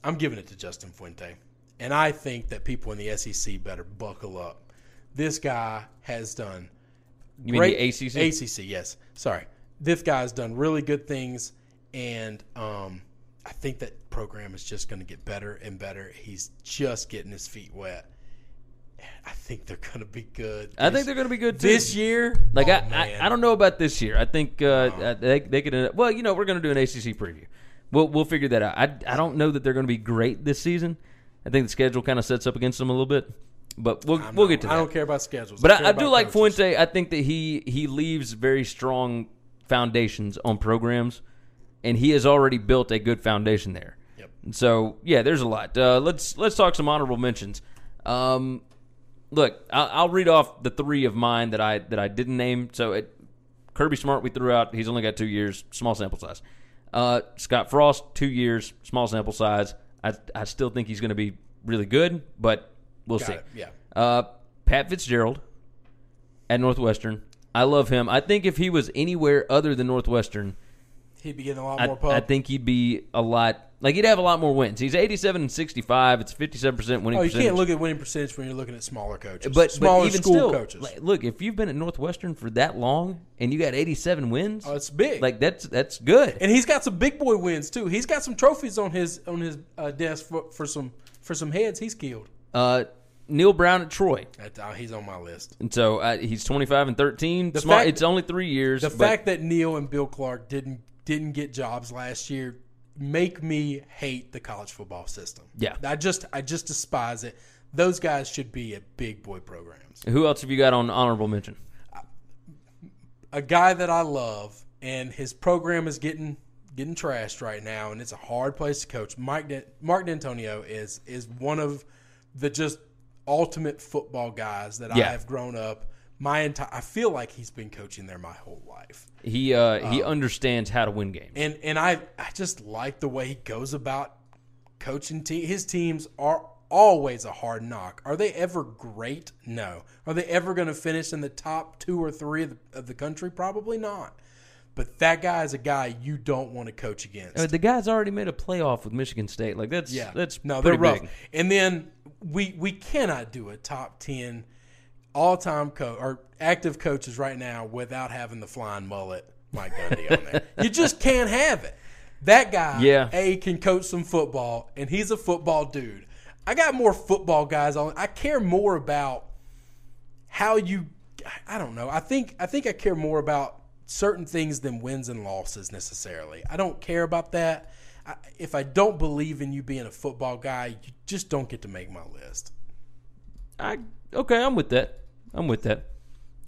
I'm giving it to Justin Fuente. And I think that people in the SEC better buckle up. This guy has done You mean great the ACC? ACC, yes. Sorry, this guy's done really good things, and um, I think that program is just going to get better and better. He's just getting his feet wet. I think they're going to be good. I think they're going to be good too. this year. Like oh, I, I. I don't know about this year. I think uh, uh, they they could. End up, well, you know, we're going to do an ACC preview. We'll we'll figure that out. I, I don't know that they're going to be great this season. I think the schedule kind of sets up against them a little bit, but we'll I'm we'll not- get to that. I don't care about schedules, But care I, I do like coaches. Fuente. I think that he he leaves very strong foundations on programs, and he has already built a good foundation there. Yep. And so yeah, there's a lot. Uh, let's let's talk some honorable mentions. Um, look, I'll, I'll read off the three of mine that I that I didn't name. So it, Kirby Smart we threw out. He's only got two years, small sample size. Uh, Scott Frost, two years, small sample size. I I still think he's going to be really good, but we'll Got see. it, yeah. Uh, Pat Fitzgerald at Northwestern. I love him. I think if he was anywhere other than Northwestern, He'd be getting a lot I, more pub. I think he'd be a lot like he'd have a lot more wins. He's eighty-seven and sixty-five. It's fifty-seven percent winning. oh, you percentage. can't look at winning percentage when you're looking at smaller coaches. but smaller but even school still, coaches. like, look, if you've been at Northwestern for that long and you got eighty-seven wins, oh, it's big. like that's that's good. and he's got some big boy wins too. He's got some trophies on his on his uh, desk for, for some for some heads he's killed. Uh, Neal Brown at Troy, uh, he's on my list. and so uh, he's twenty-five and thirteen. The Small, fact- it's only three years. The fact that Neal and Bill Clark didn't didn't get jobs last year make me hate the college football system. Yeah. I just I just despise it. Those guys should be at big boy programs. who else have you got on honorable mention? A guy that I love and his program is getting getting trashed right now and it's a hard place to coach. Mike De- Mark Dantonio is is one of the just ultimate football guys that Yeah. I have grown up my entire I feel like he's been coaching there my whole life. He uh, Um, he understands how to win games. and and I I just like the way he goes about coaching team. His teams are always a hard knock. Are they ever great? No. Are they ever going to finish in the top two or three of the, of the country? Probably not. But that guy is a guy you don't want to coach against. Uh, the guy's already made a playoff with Michigan State. Like that's yeah, that's no, they're rough. big. And then we we cannot do a top ten all time coach or active coaches right now without having the flying mullet Mike Gundy on there. (laughs) You just can't have it. That guy, Yeah. a can coach some football, and he's a football dude. I got more football guys on. I care more about how you. I don't know. I think I think I care more about certain things than wins and losses necessarily. I don't care about that. I, if I don't believe in you being a football guy, you just don't get to make my list. I okay, I'm with that. I'm with that.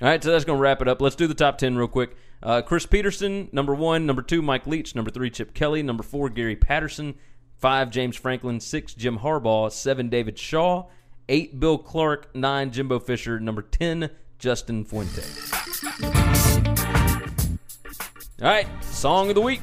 All right, so that's gonna wrap it up. Let's do the top ten real quick. Uh, Chris Petersen, number one. Number two, Mike Leach. Number three, Chip Kelly. Number four, Gary Patterson. Five, James Franklin. Six, Jim Harbaugh. Seven, David Shaw. Eight, Bill Clark. Nine, Jimbo Fisher. Number ten, Justin Fuente. All right, song of the week.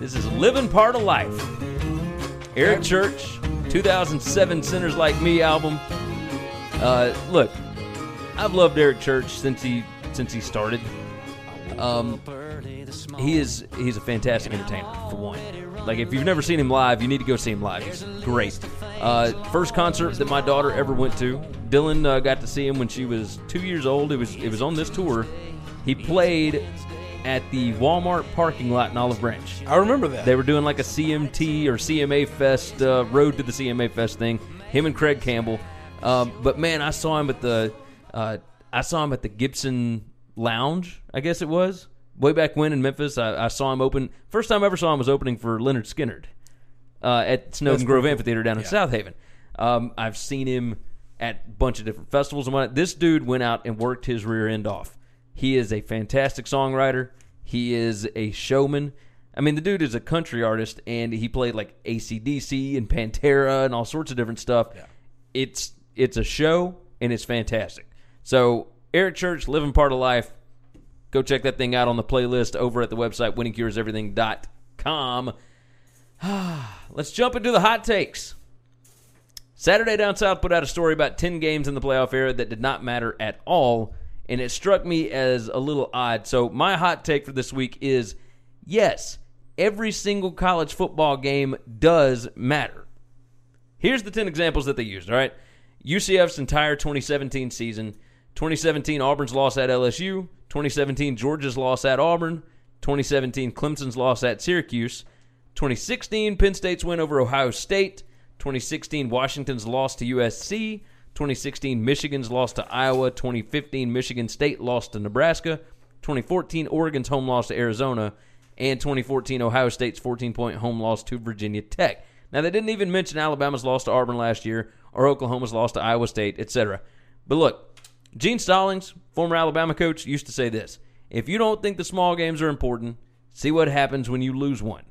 This is Living Part of Life. Eric Church, 2007 Sinners Like Me album. Uh, look, I've loved Eric Church since he since he started. Um, he is he's a fantastic entertainer for one. Like if you've never seen him live, you need to go see him live. He's great. Uh, first concert that my daughter ever went to. Dylan uh, got to see him when she was two years old. It was it was on this tour. He played at the Walmart parking lot in Olive Branch. I remember that. They were doing like a CMT or CMA Fest, uh, Road to the CMA Fest thing. Him and Craig Campbell. Um, but man, I saw him at the, uh, I saw him at the Gibson Lounge. I guess it was way back when in Memphis. I, I saw him open. First time I ever saw him was opening for Lynyrd Skynyrd uh, at Snowden That's Grove cool. Amphitheater down in Yeah. Southaven. Um, I've seen him at a bunch of different festivals and whatnot. This dude went out and worked his rear end off. He is a fantastic songwriter. He is a showman. I mean, the dude is a country artist, and he played like ACDC and Pantera and all sorts of different stuff. It's it's a show, and it's fantastic. So, Eric Church, Living Part of Life, go check that thing out on the playlist over at the website winningcureseverything.com. (sighs) Let's jump into the hot takes. Saturday Down South put out a story about 10 games in the playoff era that did not matter at all, and it struck me as a little odd. So, my hot take for this week is yes, every single college football game does matter. Here's the 10 examples that they used, all right? UCF's entire 2017 season 2017 Auburn's loss at LSU, 2017 Georgia's loss at Auburn, 2017 Clemson's loss at Syracuse, 2016 Penn State's win over Ohio State, 2016 Washington's loss to USC, 2016 Michigan's loss to Iowa, 2015 Michigan State lost to Nebraska, 2014 Oregon's home loss to Arizona, and 2014 Ohio State's 14 point home loss to Virginia Tech. Now they didn't even mention Alabama's loss to Auburn last year or Oklahoma's loss to Iowa State, etc. But look, Gene Stallings, former Alabama coach, used to say this: If you don't think the small games are important, see what happens when you lose one.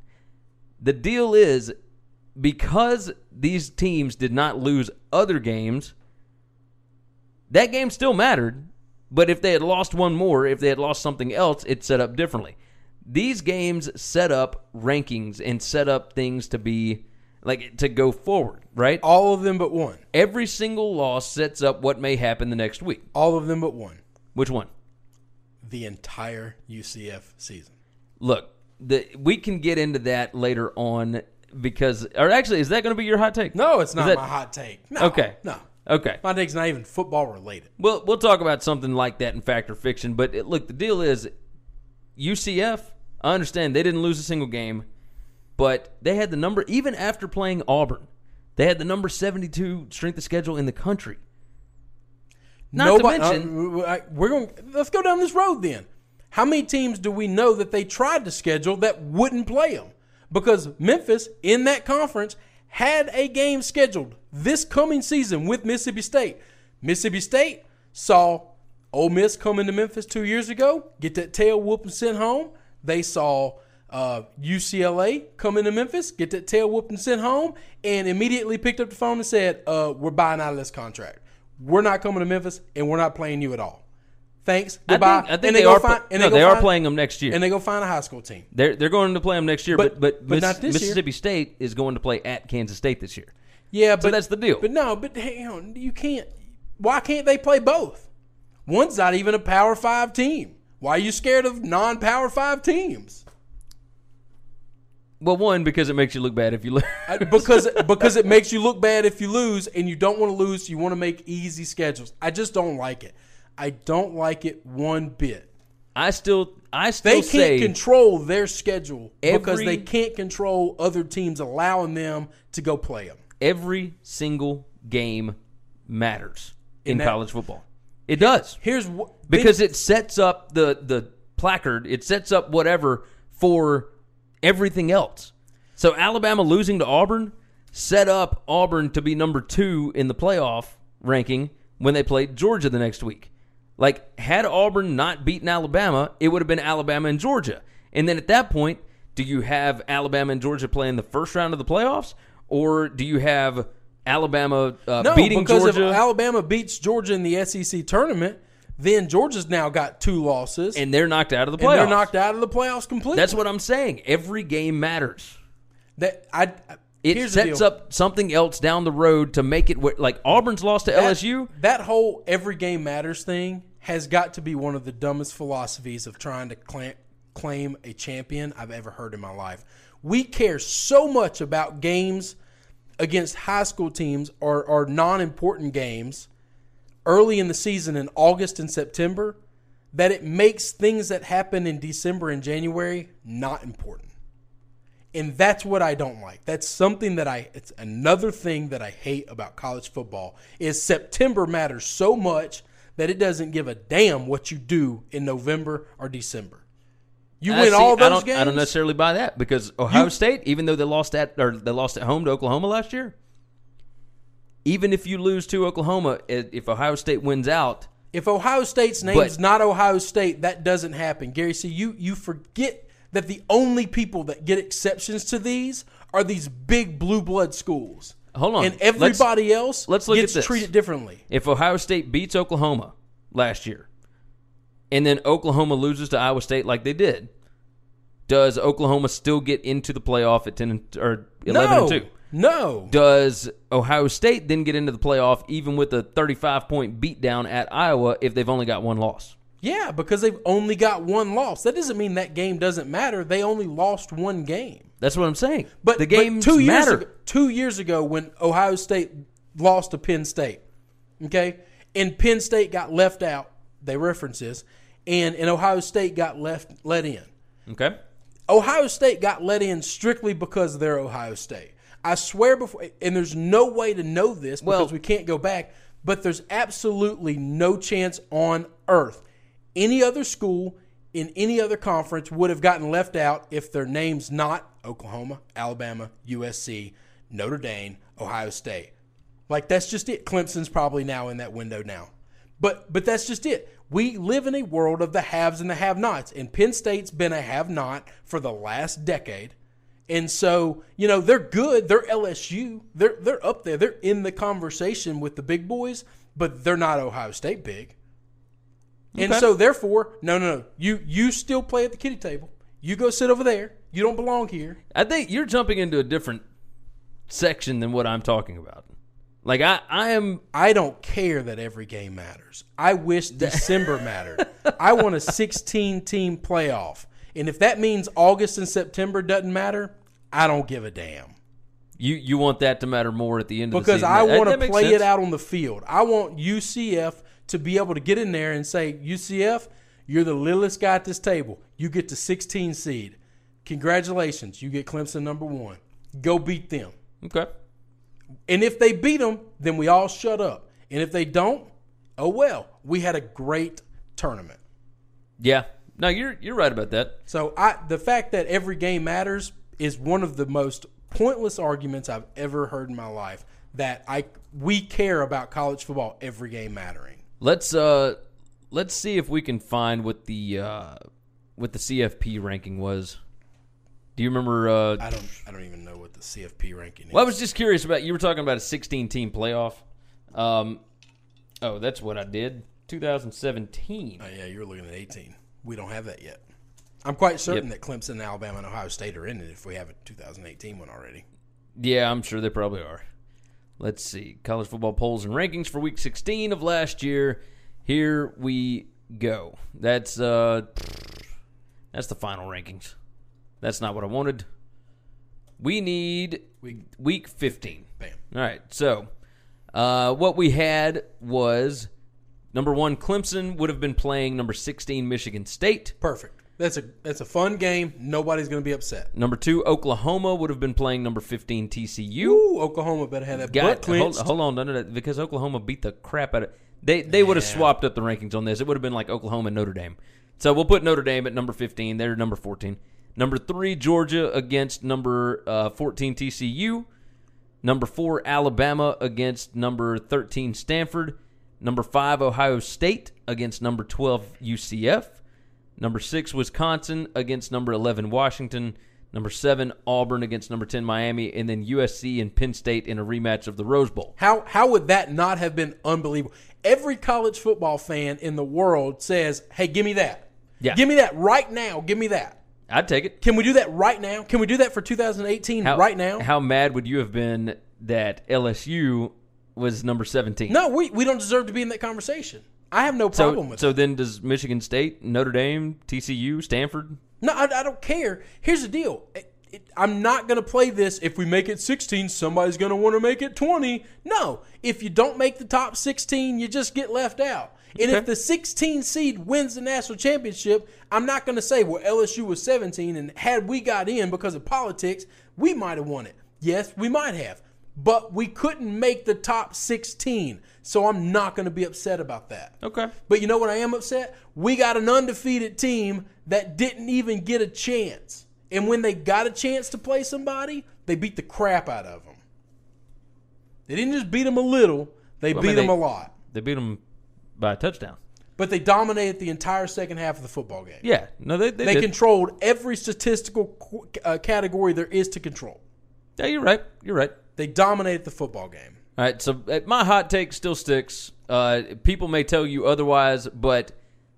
The deal is because these teams did not lose other games, that game still mattered. But if they had lost one more, if they had lost something else, it set up differently. These games set up rankings and set up things to be like to go forward, right? All of them but one. Every single loss sets up what may happen the next week. All of them but one. Which one? The entire UCF season. Look, the we can get into that later on because, or actually, is that going to be your hot take? No, it's not that- my hot take. No, Okay. No. Okay. My take's not even football related. We'll we'll talk about something like that in fact or fiction. But it, look, the deal is UCF. I understand they didn't lose a single game, but they had the number even after playing Auburn. They had the number seventy-two strength of schedule in the country. Not Nobody, to mention, uh, we're going. Let's go down this road then. How many teams do we know that they tried to schedule that wouldn't play them? Because Memphis in that conference had a game scheduled this coming season with Mississippi State. Mississippi State saw Ole Miss come into Memphis two years ago, get that tail whoop and sent home. They saw uh, UCLA come into Memphis, get that tail whoop and sent home, and immediately picked up the phone and said, uh, "We're buying out of this contract. We're not coming to Memphis, and we're not playing you at all. Thanks, I goodbye." think, I think and they, go are. find, and no, they, they are find- playing them next year. and they go find a high school team. They're they're going to play them next year, but But- but, but Miss- this year. Mississippi State is going to play at Kansas State this year. Yeah, but that's the deal. But no, but hang on, you can't. Why can't they play both? One's not even a Power Five team. Why are you scared of non-Power Five teams? Well, one because it makes you look bad if you lose. (laughs) Because because it makes you look bad if you lose, and you don't want to lose. You want to make easy schedules. I just don't like it. I don't like it one bit. I still I still They can't control their schedule because they can't control other teams allowing them to go play them. every single game matters in, In that- college football. It does Here's what because it sets up the the placard. It sets up whatever for everything else. So Alabama losing to Auburn set up Auburn to be number two in the playoff ranking when they played Georgia the next week. Like had Auburn not beaten Alabama, it would have been Alabama and Georgia. And then at that point, do you have Alabama and Georgia playing the first round of the playoffs, or do you have Alabama uh, No, beating because Georgia? if Alabama beats Georgia in the SEC tournament, then Georgia's now got two losses, and they're knocked out of the and playoffs. they're knocked out of the playoffs completely. That's what I'm saying. Every game matters. that I. It here's the sets deal. up something else down the road to make it wh- like Auburn's lost to That- LSU. That whole every game matters thing has got to be one of the dumbest philosophies of trying to cla- claim a champion I've ever heard in my life. We care so much about games against high school teams or, or non important games early in the season in August and September that it makes things that happen in December and January not important. And that's what I don't like. That's something that I it's another thing that I hate about college football is September matters so much that it doesn't give a damn what you do in November or December. You I win see- all I those don't, games. I don't necessarily buy that because Ohio You- State, even though they lost at or they lost at home to Oklahoma last year, even if you lose to Oklahoma, if Ohio State wins out, If Ohio State's name is not Ohio State, that doesn't happen. Gary, see, you you forget that the only people that get exceptions to these are these big blue blood schools. Hold on. And everybody else let's look at gets this. treated differently. if Ohio State beats Oklahoma last year, and then Oklahoma loses to Iowa State like they did, does Oklahoma still get into the playoff at ten and, or eleven no, and two? No. Does Ohio State then get into the playoff even with a 35 point beatdown at Iowa if they've only got one loss? Yeah, because they've only got one loss. That doesn't mean that game doesn't matter. They only lost one game. That's what I'm saying. But the game two years matter. ago, two years ago when Ohio State lost to Penn State, okay, and Penn State got left out. They reference this, and and Ohio State got left let in. Okay. Ohio State got let in strictly because they're Ohio State. I swear before, and there's no way to know this because Well- we can't go back. But there's absolutely no chance on earth any other school in any other conference would have gotten left out if their name's not Oklahoma, Alabama, USC, Notre Dame, Ohio State. Like that's just it. Clemson's probably now in that window now. But but that's just it. We live in a world of the haves and the have-nots, and Penn State's been a have-not for the last decade. And so, you know, they're good. They're LSU. They're they're up there. They're in the conversation with the big boys, but they're not Ohio State big. And Okay. so therefore, no, no, no. You you still play at the kitty table. You go sit over there. You don't belong here. I think you're jumping into a different section than what I'm talking about. Like I, I am I don't care that every game matters. I wish (laughs) December mattered. I want a 16 team playoff. And if that means August and September doesn't matter, I don't give a damn. you you want that to matter more at the end of the Because season. I want to play sense. it out on the field. I want UCF to be able to get in there and say, UCF, you're the littlest guy at this table. You get the 16 seed. Congratulations. You get Clemson number one. Go beat them. Okay. And if they beat them, then we all shut up. And if they don't, oh well. We had a great tournament. Yeah. No, you're you're right about that. So I the fact that every game matters is one of the most pointless arguments I've ever heard in my life. That I we care about college football every game mattering. Let's uh let's see if we can find what the uh what the CFP ranking was. Do you remember uh I don't I don't even know what the CFP ranking is. Well, I was just curious about you were talking about a 16 team playoff. Um Oh, that's what I did. 2017. oh yeah, you're looking at 18. We don't have that yet. I'm quite certain Yep. that Clemson, Alabama, and Ohio State are in it if we have a 2018 one already. Yeah, I'm sure they probably are. Let's see. College football polls and rankings for week 16 of last year. Here we go. That's uh that's the final rankings. That's not what I wanted. We need Week- week 15. Bam. All right. So, uh, what we had was number 1 Clemson would have been playing number 16 Michigan State. Perfect. That's a that's a fun game. Nobody's going to be upset. Number 2 Oklahoma would have been playing number 15 TCU. Ooh, Oklahoma better have that butt Got, hold, clenched. hold on, no, no, no, because Oklahoma beat the crap out of they. They would have swapped up the rankings on this. It would have been like Oklahoma and Notre Dame. So we'll put Notre Dame at number fifteen. They're number fourteen. Number three Georgia against number uh, fourteen TCU. Number four Alabama against number thirteen Stanford. Number five Ohio State against number twelve UCF. Number six Wisconsin against number eleven Washington. Number seven Auburn against number ten Miami, and then USC and Penn State in a rematch of the Rose Bowl. How how would that not have been unbelievable? Every college football fan in the world says, "Hey, give me that. Yeah. Give me that right now. Give me that." I'd take it. Can we do that right now? Can we do that for 2018 How, right now? How mad would you have been that LSU was number 17? no, we, we don't deserve to be in that conversation. I have no So, problem with so then does Michigan State, Notre Dame, TCU, Stanford? No, I, I don't care. Here's the deal. It- it- I'm not going to play this. If we make it 16, somebody's going to want to make it 20. No. If you don't make the top 16, you just get left out. And if the 16 seed wins the national championship, I'm not going to say, well, LSU was 17, and had we got in because of politics, we might have won it. Yes, we might have. But we couldn't make the top 16. So I'm not going to be upset about that. Okay. But you know what I am upset? We got an undefeated team that didn't even get a chance. And when they got a chance to play somebody, they beat the crap out of them. They didn't just beat them a little, they Well, I beat mean, them they- a lot. They beat them by a touchdown. But they dominated the entire second half of the football game. Yeah. No, they, they, They controlled every statistical qu- uh, category there is to control. Yeah, you're right. You're right. They dominated the football game. All right, so uh, my hot take still sticks. Uh, people may tell you otherwise, but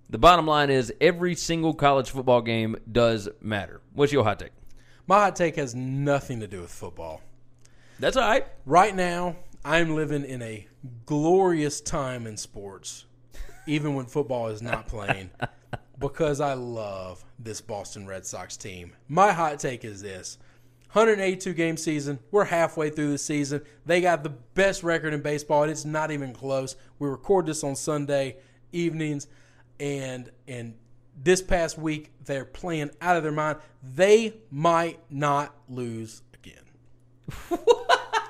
the bottom line is every single college football game does matter. What's your hot take? My hot take has nothing to do with football. That's all right. Right now, I'm living in a glorious time in sports, even when football is not playing, (laughs) because I love this Boston Red Sox team. My hot take is this 182 game season. We're halfway through the season. They got the best record in baseball, and it's not even close. We record this on Sunday evenings, and and this past week they're playing out of their mind. They might not lose again. (laughs)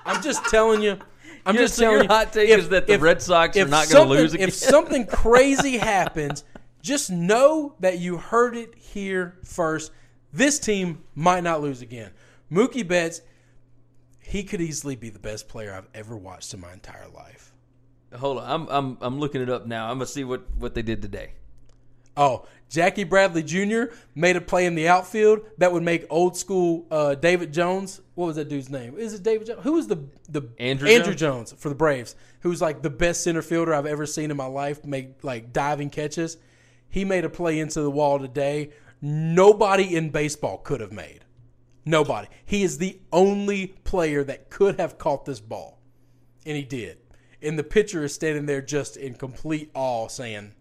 I'm just telling you. I'm Your- just so telling your you. hot take is that the Red Sox are if not gonna lose again? If something crazy happens, just know that you heard it here first. This team might not lose again. Mookie Betts, He could easily be the best player I've ever watched in my entire life. Hold on, I'm I'm I'm looking it up now. I'm gonna see what what they did today. Oh, Jackie Bradley Jr. made a play in the outfield that would make old school uh, David Jones. What was that dude's name? Is it David Jones? Who was the the Andruw Andruw Jones? Jones for the Braves? Who's like the best center fielder I've ever seen in my life. Make like diving catches. He made a play into the wall today. Nobody in baseball could have made. Nobody. He is the only player that could have caught this ball, and he did. And the pitcher is standing there just in complete awe, saying,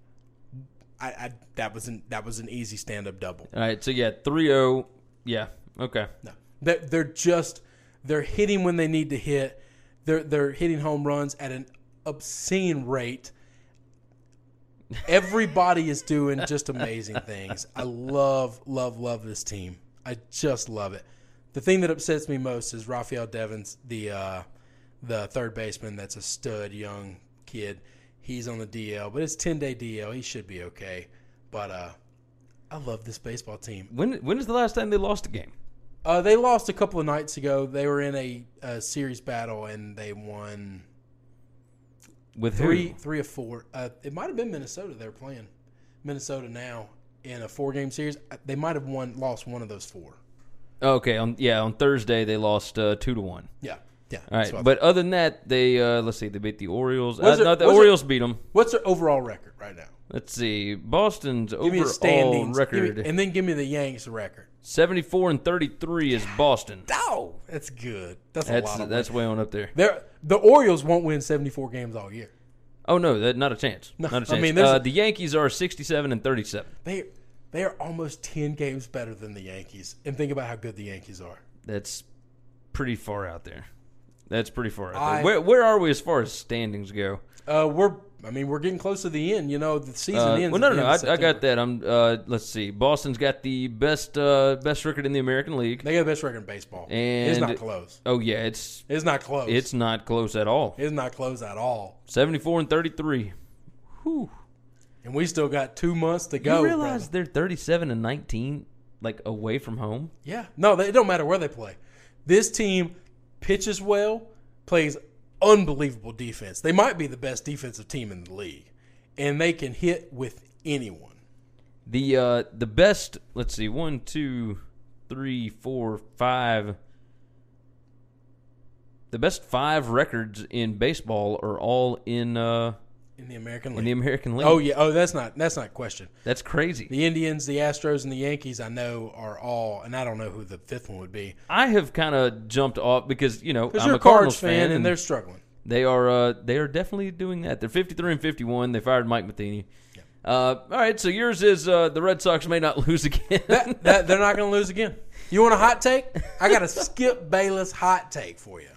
I, I that was an that was an easy stand up double. All right, so yeah, 3-0. Yeah, okay. No, they're, they're just they're hitting when they need to hit. They're they're hitting home runs at an obscene rate. Everybody is doing just amazing things. I love love love this team. I just love it. The thing that upsets me most is Rafael Devers, the uh, the third baseman. That's a stud young kid. He's on the DL, but it's ten day DL. He should be okay. But uh, I love this baseball team. When when is the last time they lost a game? Uh, they lost a couple of nights ago. They were in a, a series battle and they won With three, who? three or four. Uh, it might have been Minnesota. They were playing Minnesota now in a four game series. Uh, They might have won, lost one of those four. Okay, on yeah, on Thursday they lost uh, two to one. Yeah, yeah. All right, I but other than that, they uh, let's see, they beat the Orioles. Uh, no, the Orioles beat them. What's their overall record right now? Let's see, Boston's Give overall Give me- record and then give me the Yanks record. seventy four and thirty three is Boston. Oh, that's good. That's, a That's that's way on up there. They're, the Orioles won't win seventy four games all year. Oh no, that, not a chance. No, not a I chance. mean, uh, the Yankees are sixty seven and thirty seven. They they are almost ten games better than the Yankees. And think about how good the Yankees are. That's pretty far out there. That's pretty far out I- there. Where where are we as far as standings go? Uh, we're I mean we're getting close to the end. You know the season Uh, ends. well, no, no, no. I, I got that. I'm. Uh, let's see. Boston's got the best uh, best record in the American League. They got the best record in baseball. And it's not close. Oh yeah, it's It's not close. it's not close at all. it's not close at all. Seventy four and thirty three. Whew. And we still got two months to go. you realize brother. they're thirty seven and nineteen, like away from home. Yeah. No, they, it don't matter where they play. This team pitches well, plays unbelievable defense. They might be the best defensive team in the league, and they can hit with anyone. The uh, the best. Let's see. One, two, three, four, five. The best five records in baseball are all in uh, In the American League. in the American League. oh yeah. Oh, that's not that's not a question. that's crazy. The Indians, the Astros, and the Yankees, I know are all, and I don't know who the fifth one would be. I have kind of jumped off because you know Because I'm you're a Cardinals fan, and they're struggling. They are uh, they are definitely doing that. They're 53 and 51. They fired Mike Matheny. Uh, all right, so yours is uh, the Red Sox may not (laughs) lose again. That, that they're not going to lose again. You want a hot take? I got a Skip Bayless hot take for you.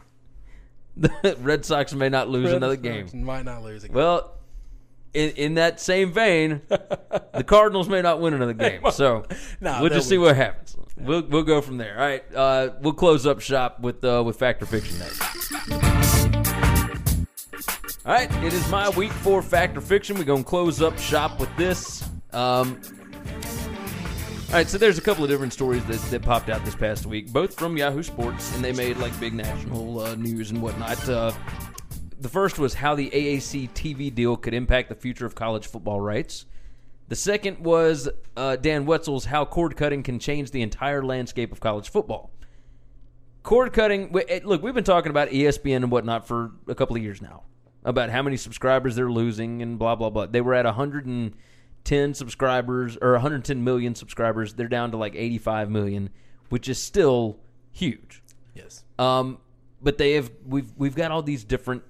The (laughs) Red Sox may not lose another game. Might not lose again. Well, in in that same vein, the Cardinals may not win another (laughs) game. So No, we'll just see win. what happens. We'll we'll go from there. All right, uh, we'll close up shop with uh, with Factor Fiction next. All right, it is my week for Factor Fiction. We're gonna close up shop with this. Um, all right, so there's a couple of different stories that, that popped out this past week, both from Yahoo Sports, and they made like big national uh, news and whatnot. Uh, the first was how the AAC TV deal could impact the future of college football rights. The second was uh, Dan Wetzel's how cord cutting can change the entire landscape of college football. Cord cutting, look, we've been talking about ESPN and whatnot for a couple of years now about how many subscribers they're losing and blah, blah, blah. They were at 110 subscribers or 110 million subscribers. They're down to like 85 million, which is still huge. yes. Um, but they have we've we've got all these different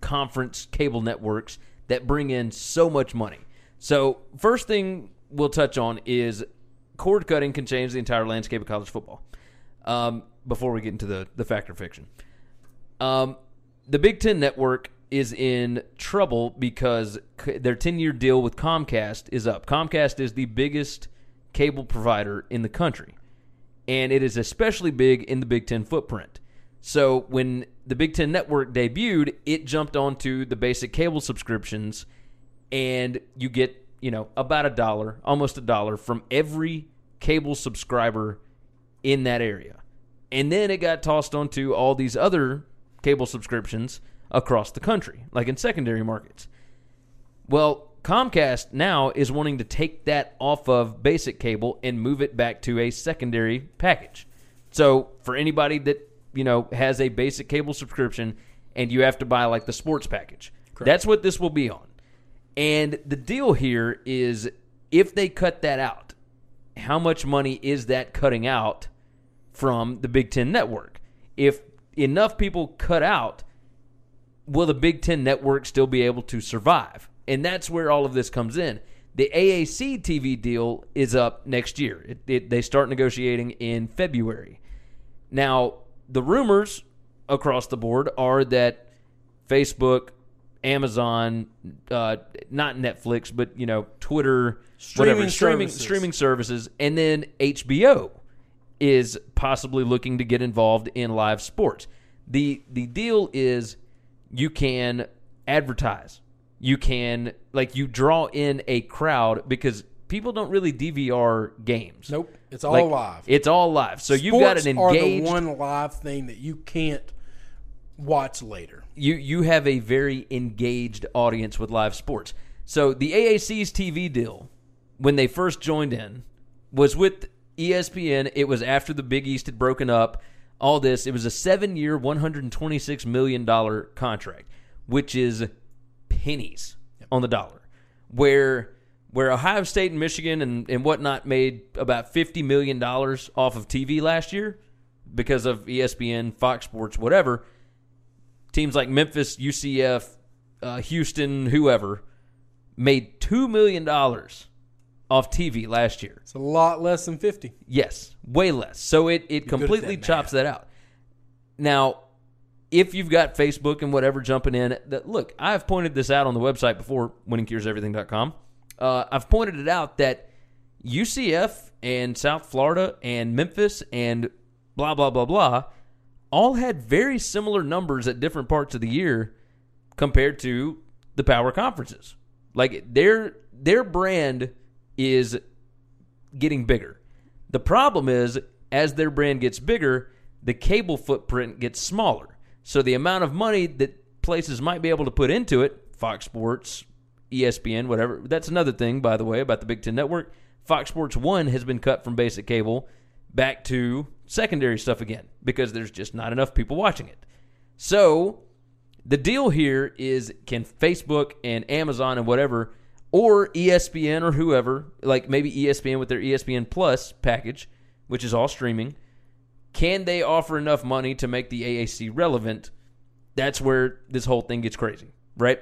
conference cable networks that bring in so much money. So first thing we'll touch on is cord cutting can change the entire landscape of college football. Um, before we get into the the factor fiction, um, the Big Ten Network is in trouble because their 10 year deal with Comcast is up. Comcast is the biggest cable provider in the country, and it is especially big in the Big Ten footprint. So when the Big Ten Network debuted, it jumped onto the basic cable subscriptions, and you get, you know, about a dollar, almost a dollar from every cable subscriber in that area. And then it got tossed onto all these other cable subscriptions across the country, like in secondary markets. Well, Comcast now is wanting to take that off of basic cable and move it back to a secondary package. So, for anybody that, you know, has a basic cable subscription and you have to buy like the sports package, that's what this will be on. And the deal here is if they cut that out, how much money is that cutting out from the Big Ten network? If enough people cut out, will the Big Ten network still be able to survive? And that's where all of this comes in. The AAC TV deal is up next year. It, it, they start negotiating in February. Now, the rumors across the board are that Facebook, Amazon, uh, not Netflix, but you know, Twitter, whatever, Streaming streaming services. streaming services, and then HBO is possibly looking to get involved in live sports. the The deal is you can advertise, you can like you draw in a crowd because people don't really DVR games. Nope, it's all Like, live. It's all live. So you've got an Sports engaged one live thing that you can't watch later. you you have a very engaged audience with live sports. So the AAC's TV deal, when they first joined in, was with ESPN. It was after the Big East had broken up. All this. It was a hundred and twenty-six million dollar contract, which is pennies on the dollar. Where where Ohio State and Michigan and, and whatnot made about fifty million dollars off of TV last year because of ESPN, Fox Sports, whatever teams like Memphis, UCF, uh, Houston, whoever, made two million dollars off TV last year. It's a lot less than fifty. Yes, way less. So it it completely that chops math. that out. Now, if you've got Facebook and whatever jumping in, that look, I've pointed this out on the website before, winningcureseverything.com. Uh, I've pointed it out that UCF and South Florida and Memphis and blah blah blah blah all had very similar numbers at different parts of the year compared to the power conferences. Like their their brand is getting bigger. The problem is, as their brand gets bigger, the cable footprint gets smaller. So the amount of money that places might be able to put into it, Fox Sports, ESPN, whatever, that's another thing, by the way, about the Big Ten Network. Fox Sports 1 has been cut from basic cable back to secondary stuff again because there's just not enough people watching it. So the deal here is can Facebook and Amazon and whatever, or ESPN or whoever, like maybe ESPN with their ESPN Plus package, which is all streaming, can they offer enough money to make the AAC relevant? That's where this whole thing gets crazy, right?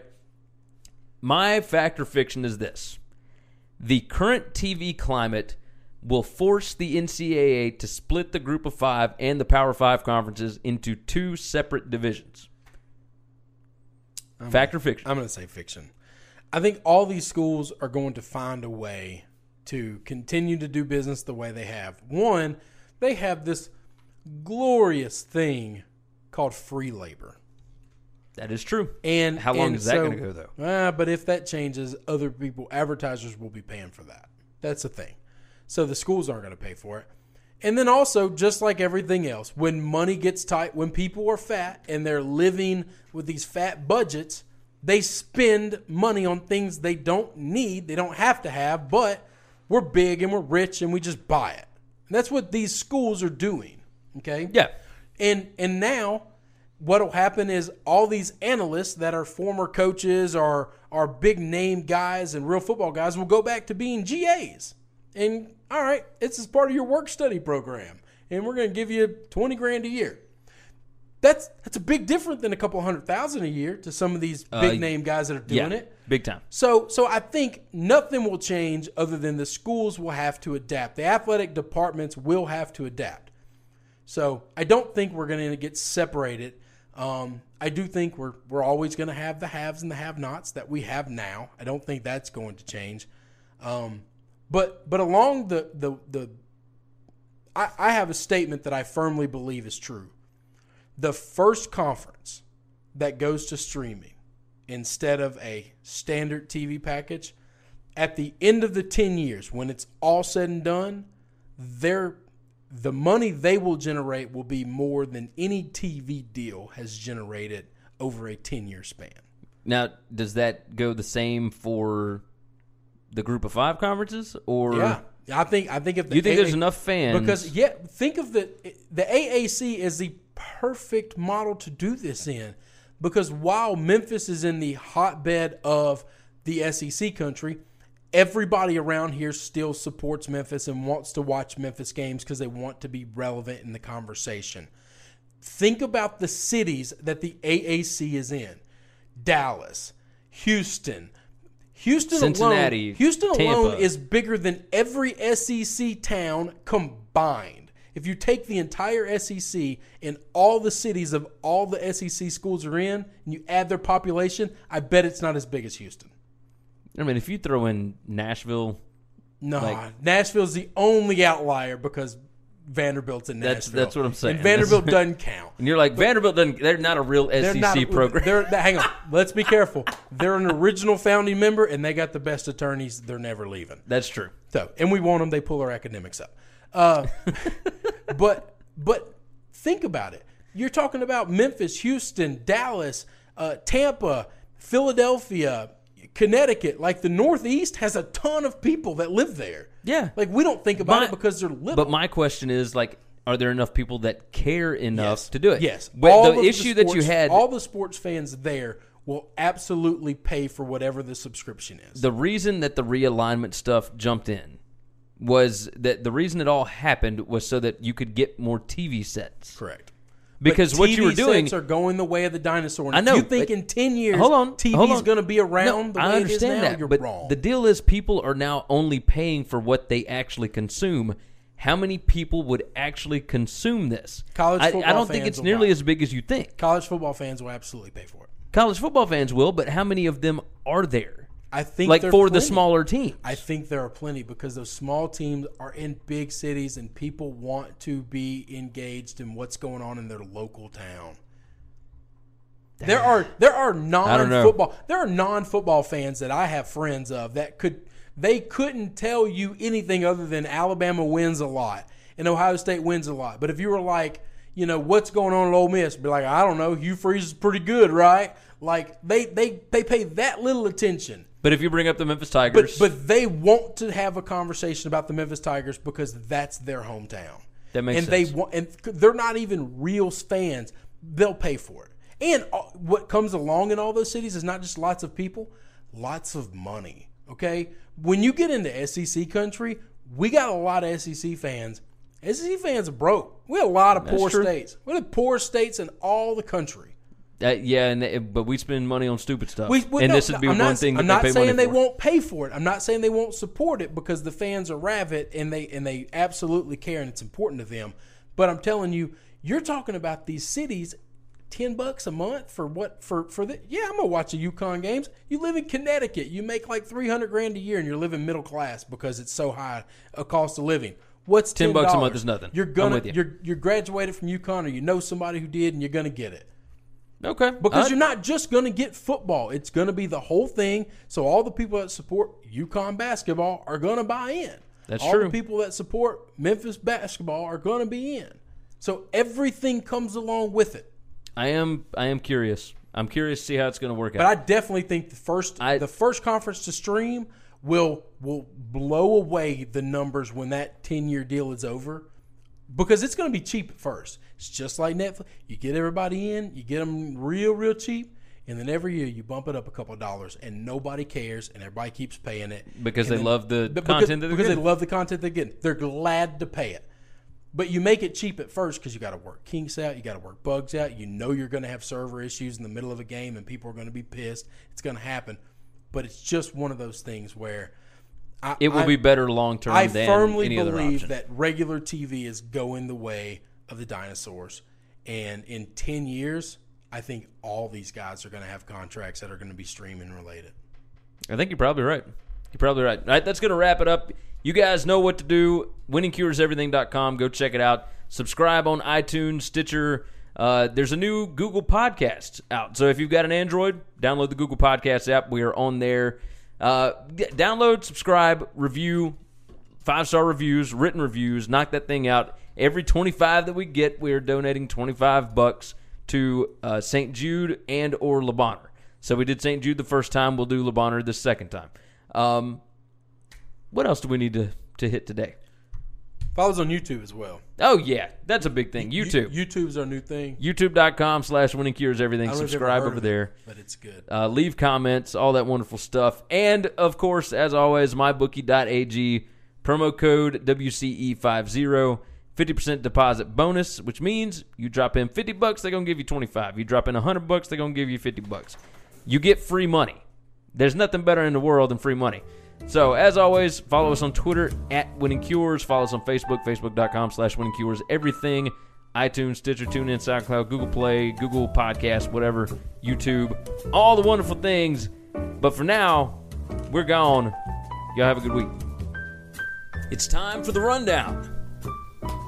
My factor fiction is this the current TV climate will force the NCAA to split the group of five and the Power Five conferences into two separate divisions. Fact or fiction? I'm going to say fiction. I think all these schools are going to find a way to continue to do business the way they have. One, they have this glorious thing called free labor. That is true. And How long and is that so- gonna go, though? Ah, but if that changes, other people, advertisers will be paying for that. That's the thing. So the schools aren't going to pay for it. And then also, just like everything else, when money gets tight, when people are fat and they're living with these fat budgets, they spend money on things they don't need, they don't have to have, but we're big and we're rich and we just buy it. And that's what these schools are doing. Okay? Yeah. And and now what'll happen is all these analysts that are former coaches or are big name guys and real football guys will go back to being GAs. And all right, it's as part of your work study program. And we're gonna give you twenty grand a year. That's that's a big difference than a couple hundred thousand a year to some of these big name guys that are doing yeah. it. Big time. So, so I think nothing will change other than the schools will have to adapt. The athletic departments will have to adapt. So, I don't think we're going to get separated. Um, I do think we're we're always going to have the haves and the have-nots that we have now. I don't think that's going to change. Um, but but along the the the, I, I have a statement that I firmly believe is true. The first conference that goes to streaming instead of a standard TV package, at the end of the 10 years, when it's all said and done, their the money they will generate will be more than any TV deal has generated over a 10 year span. Now, does that go the same for the group of five conferences, or Yeah. I think I think if the you think AA there's enough fans? because yeah, think of the the AAC is the perfect model to do this in because while Memphis is in the hotbed of the SEC country, everybody around here still supports Memphis and wants to watch Memphis games because they want to be relevant in the conversation. Think about the cities that the AAC is in. Dallas, Houston, Houston Cincinnati, alone, Houston alone Tampa. is bigger than every SEC town combined. If you take the entire SEC and all the cities of all the SEC schools are in, and you add their population, I bet it's not as big as Houston. I mean, if you throw in Nashville, No, Like- Nashville's the only outlier because Vanderbilt's in Nashville. that's what I'm saying. And Vanderbilt (laughs) doesn't count. and you're like Vanderbilt doesn't, they're not a real SEC not program. Hang on, (laughs) let's be careful. They're an original founding member, and they got the best attorneys. They're never leaving. That's true. So, and we want them. They pull our academics up. Uh, (laughs) but but think about it. You're talking about Memphis, Houston, Dallas, uh, Tampa, Philadelphia, Connecticut. Like the Northeast has a ton of people that live there. Yeah. Like we don't think about My- it because they're little. But my question is like, are there enough people that care enough Yes. to do it? Yes. But All the issue that you had, all the sports fans there will absolutely pay for whatever the subscription is. the reason that the realignment stuff jumped in was that the reason it all happened was so that you could get more TV sets. Correct. Because But what you were doing, sets are going the way of the dinosaur. And I know, If you think in ten years, hold on, TV's hold on. going to be around No, the I understand is now, that, you're but wrong. the deal is people are now only paying for what they actually consume. How many people would actually consume this? College I, I don't think it's nearly as big as you think. College football fans will absolutely pay for it. College football fans will, but how many of them are there? I think like for the smaller teams. I think there are plenty because those small teams are in big cities and people want to be engaged in what's going on in their local town. There are there are non-football there are non-football fans that I have friends of that could they couldn't tell you anything other than Alabama wins a lot and Ohio State wins a lot. But if you were like, you know, what's going on at Ole Miss, be like, I don't know, Hugh Freeze is pretty good, right? Like they they they pay that little attention. But if you bring up the Memphis Tigers, but but they want to have a conversation about the Memphis Tigers because that's their hometown. That makes and sense. they want and they're not even real fans. They'll pay for it. And what comes along in all those cities is not just lots of people, lots of money. Okay, when you get into SEC country, we got a lot of SEC fans. SEC fans are broke. We have a lot of poor true. states. We have poor states in all the country. Uh, yeah, and they- but we spend money on stupid stuff. We, we- and no, this would be I'm one not, thing that I'm not saying they for. won't pay for it. I'm not saying they won't support it because the fans are rabid and they and they absolutely care and it's important to them. But I'm telling you, you're talking about these cities. Ten bucks a month for what? For for the yeah, I'm gonna watch the UConn games. You live in Connecticut, you make like three hundred grand a year, and you're living middle class because it's so high a cost of living. What's 10 bucks a month is nothing. You're I'm gonna with you. you're you're graduated from UConn or you know somebody who did, and you're gonna get it Okay, because Uh, you're not just going to get football. It's going to be the whole thing. So all the people that support UConn basketball are going to buy in. That's all true. the people that support Memphis basketball are going to be in. So everything comes along with it. I am I am curious. I'm curious to see how it's going to work But out. But I definitely think the first I- the first conference to stream will will blow away the numbers when that 10 year deal is over because it's going to be cheap at first. It's just like Netflix. You get everybody in, you get them real real cheap, and then every year you bump it up a couple of dollars, and nobody cares, and everybody keeps paying it Because And they love the because, content that they're because they getting. love the content they're getting. They're glad to pay it. But you make it cheap at first because you got to work kinks out, you got to work bugs out. You know you're going to have server issues in the middle of a game, and people are going to be pissed. It's going to happen. But it's just one of those things where I, it will I- be better long term I firmly believe that regular TV is going the way of the dinosaurs, and in ten years, I think all these guys are going to have contracts that are going to be streaming related. I think you're probably right. You're probably right. All right, that's going to wrap it up. You guys know what to do. WinningCuresEverything.com. Go check it out. Subscribe on iTunes, Stitcher. Uh, there's a new Google Podcast out. So if you've got an Android, download the Google Podcast app. We are on there. Uh, download, subscribe, review, five star reviews, written reviews. Knock that thing out. Every 25 that we get, we are donating 25 bucks to uh, St. Jude and or Le Bonheur. So we did St. Jude the first time. We'll do Le Bonheur the second time. Um, what else do we need to, to hit today? Follow us on YouTube as well. Oh, yeah. That's a big thing. You- YouTube. YouTube's our new thing. YouTube.com slash winning cures everything. I don't know if you've Subscribe over of it, there. but it's good. Uh, leave comments, all that wonderful stuff. And of course, as always, mybookie.ag, promo code WCE50, 50% deposit bonus, which means you drop in 50 bucks, they're going to give you 25. You drop in 100 bucks, they're going to give you 50 bucks. You get free money. There's nothing better in the world than free money. So, as always, follow us on Twitter at Winning Cures. Follow us on Facebook, facebook.com slash Winning Cures. Everything iTunes, Stitcher, TuneIn, SoundCloud, Google Play, Google Podcast, whatever, YouTube, all the wonderful things. But for now, we're gone. Y'all have a good week. It's time for the rundown.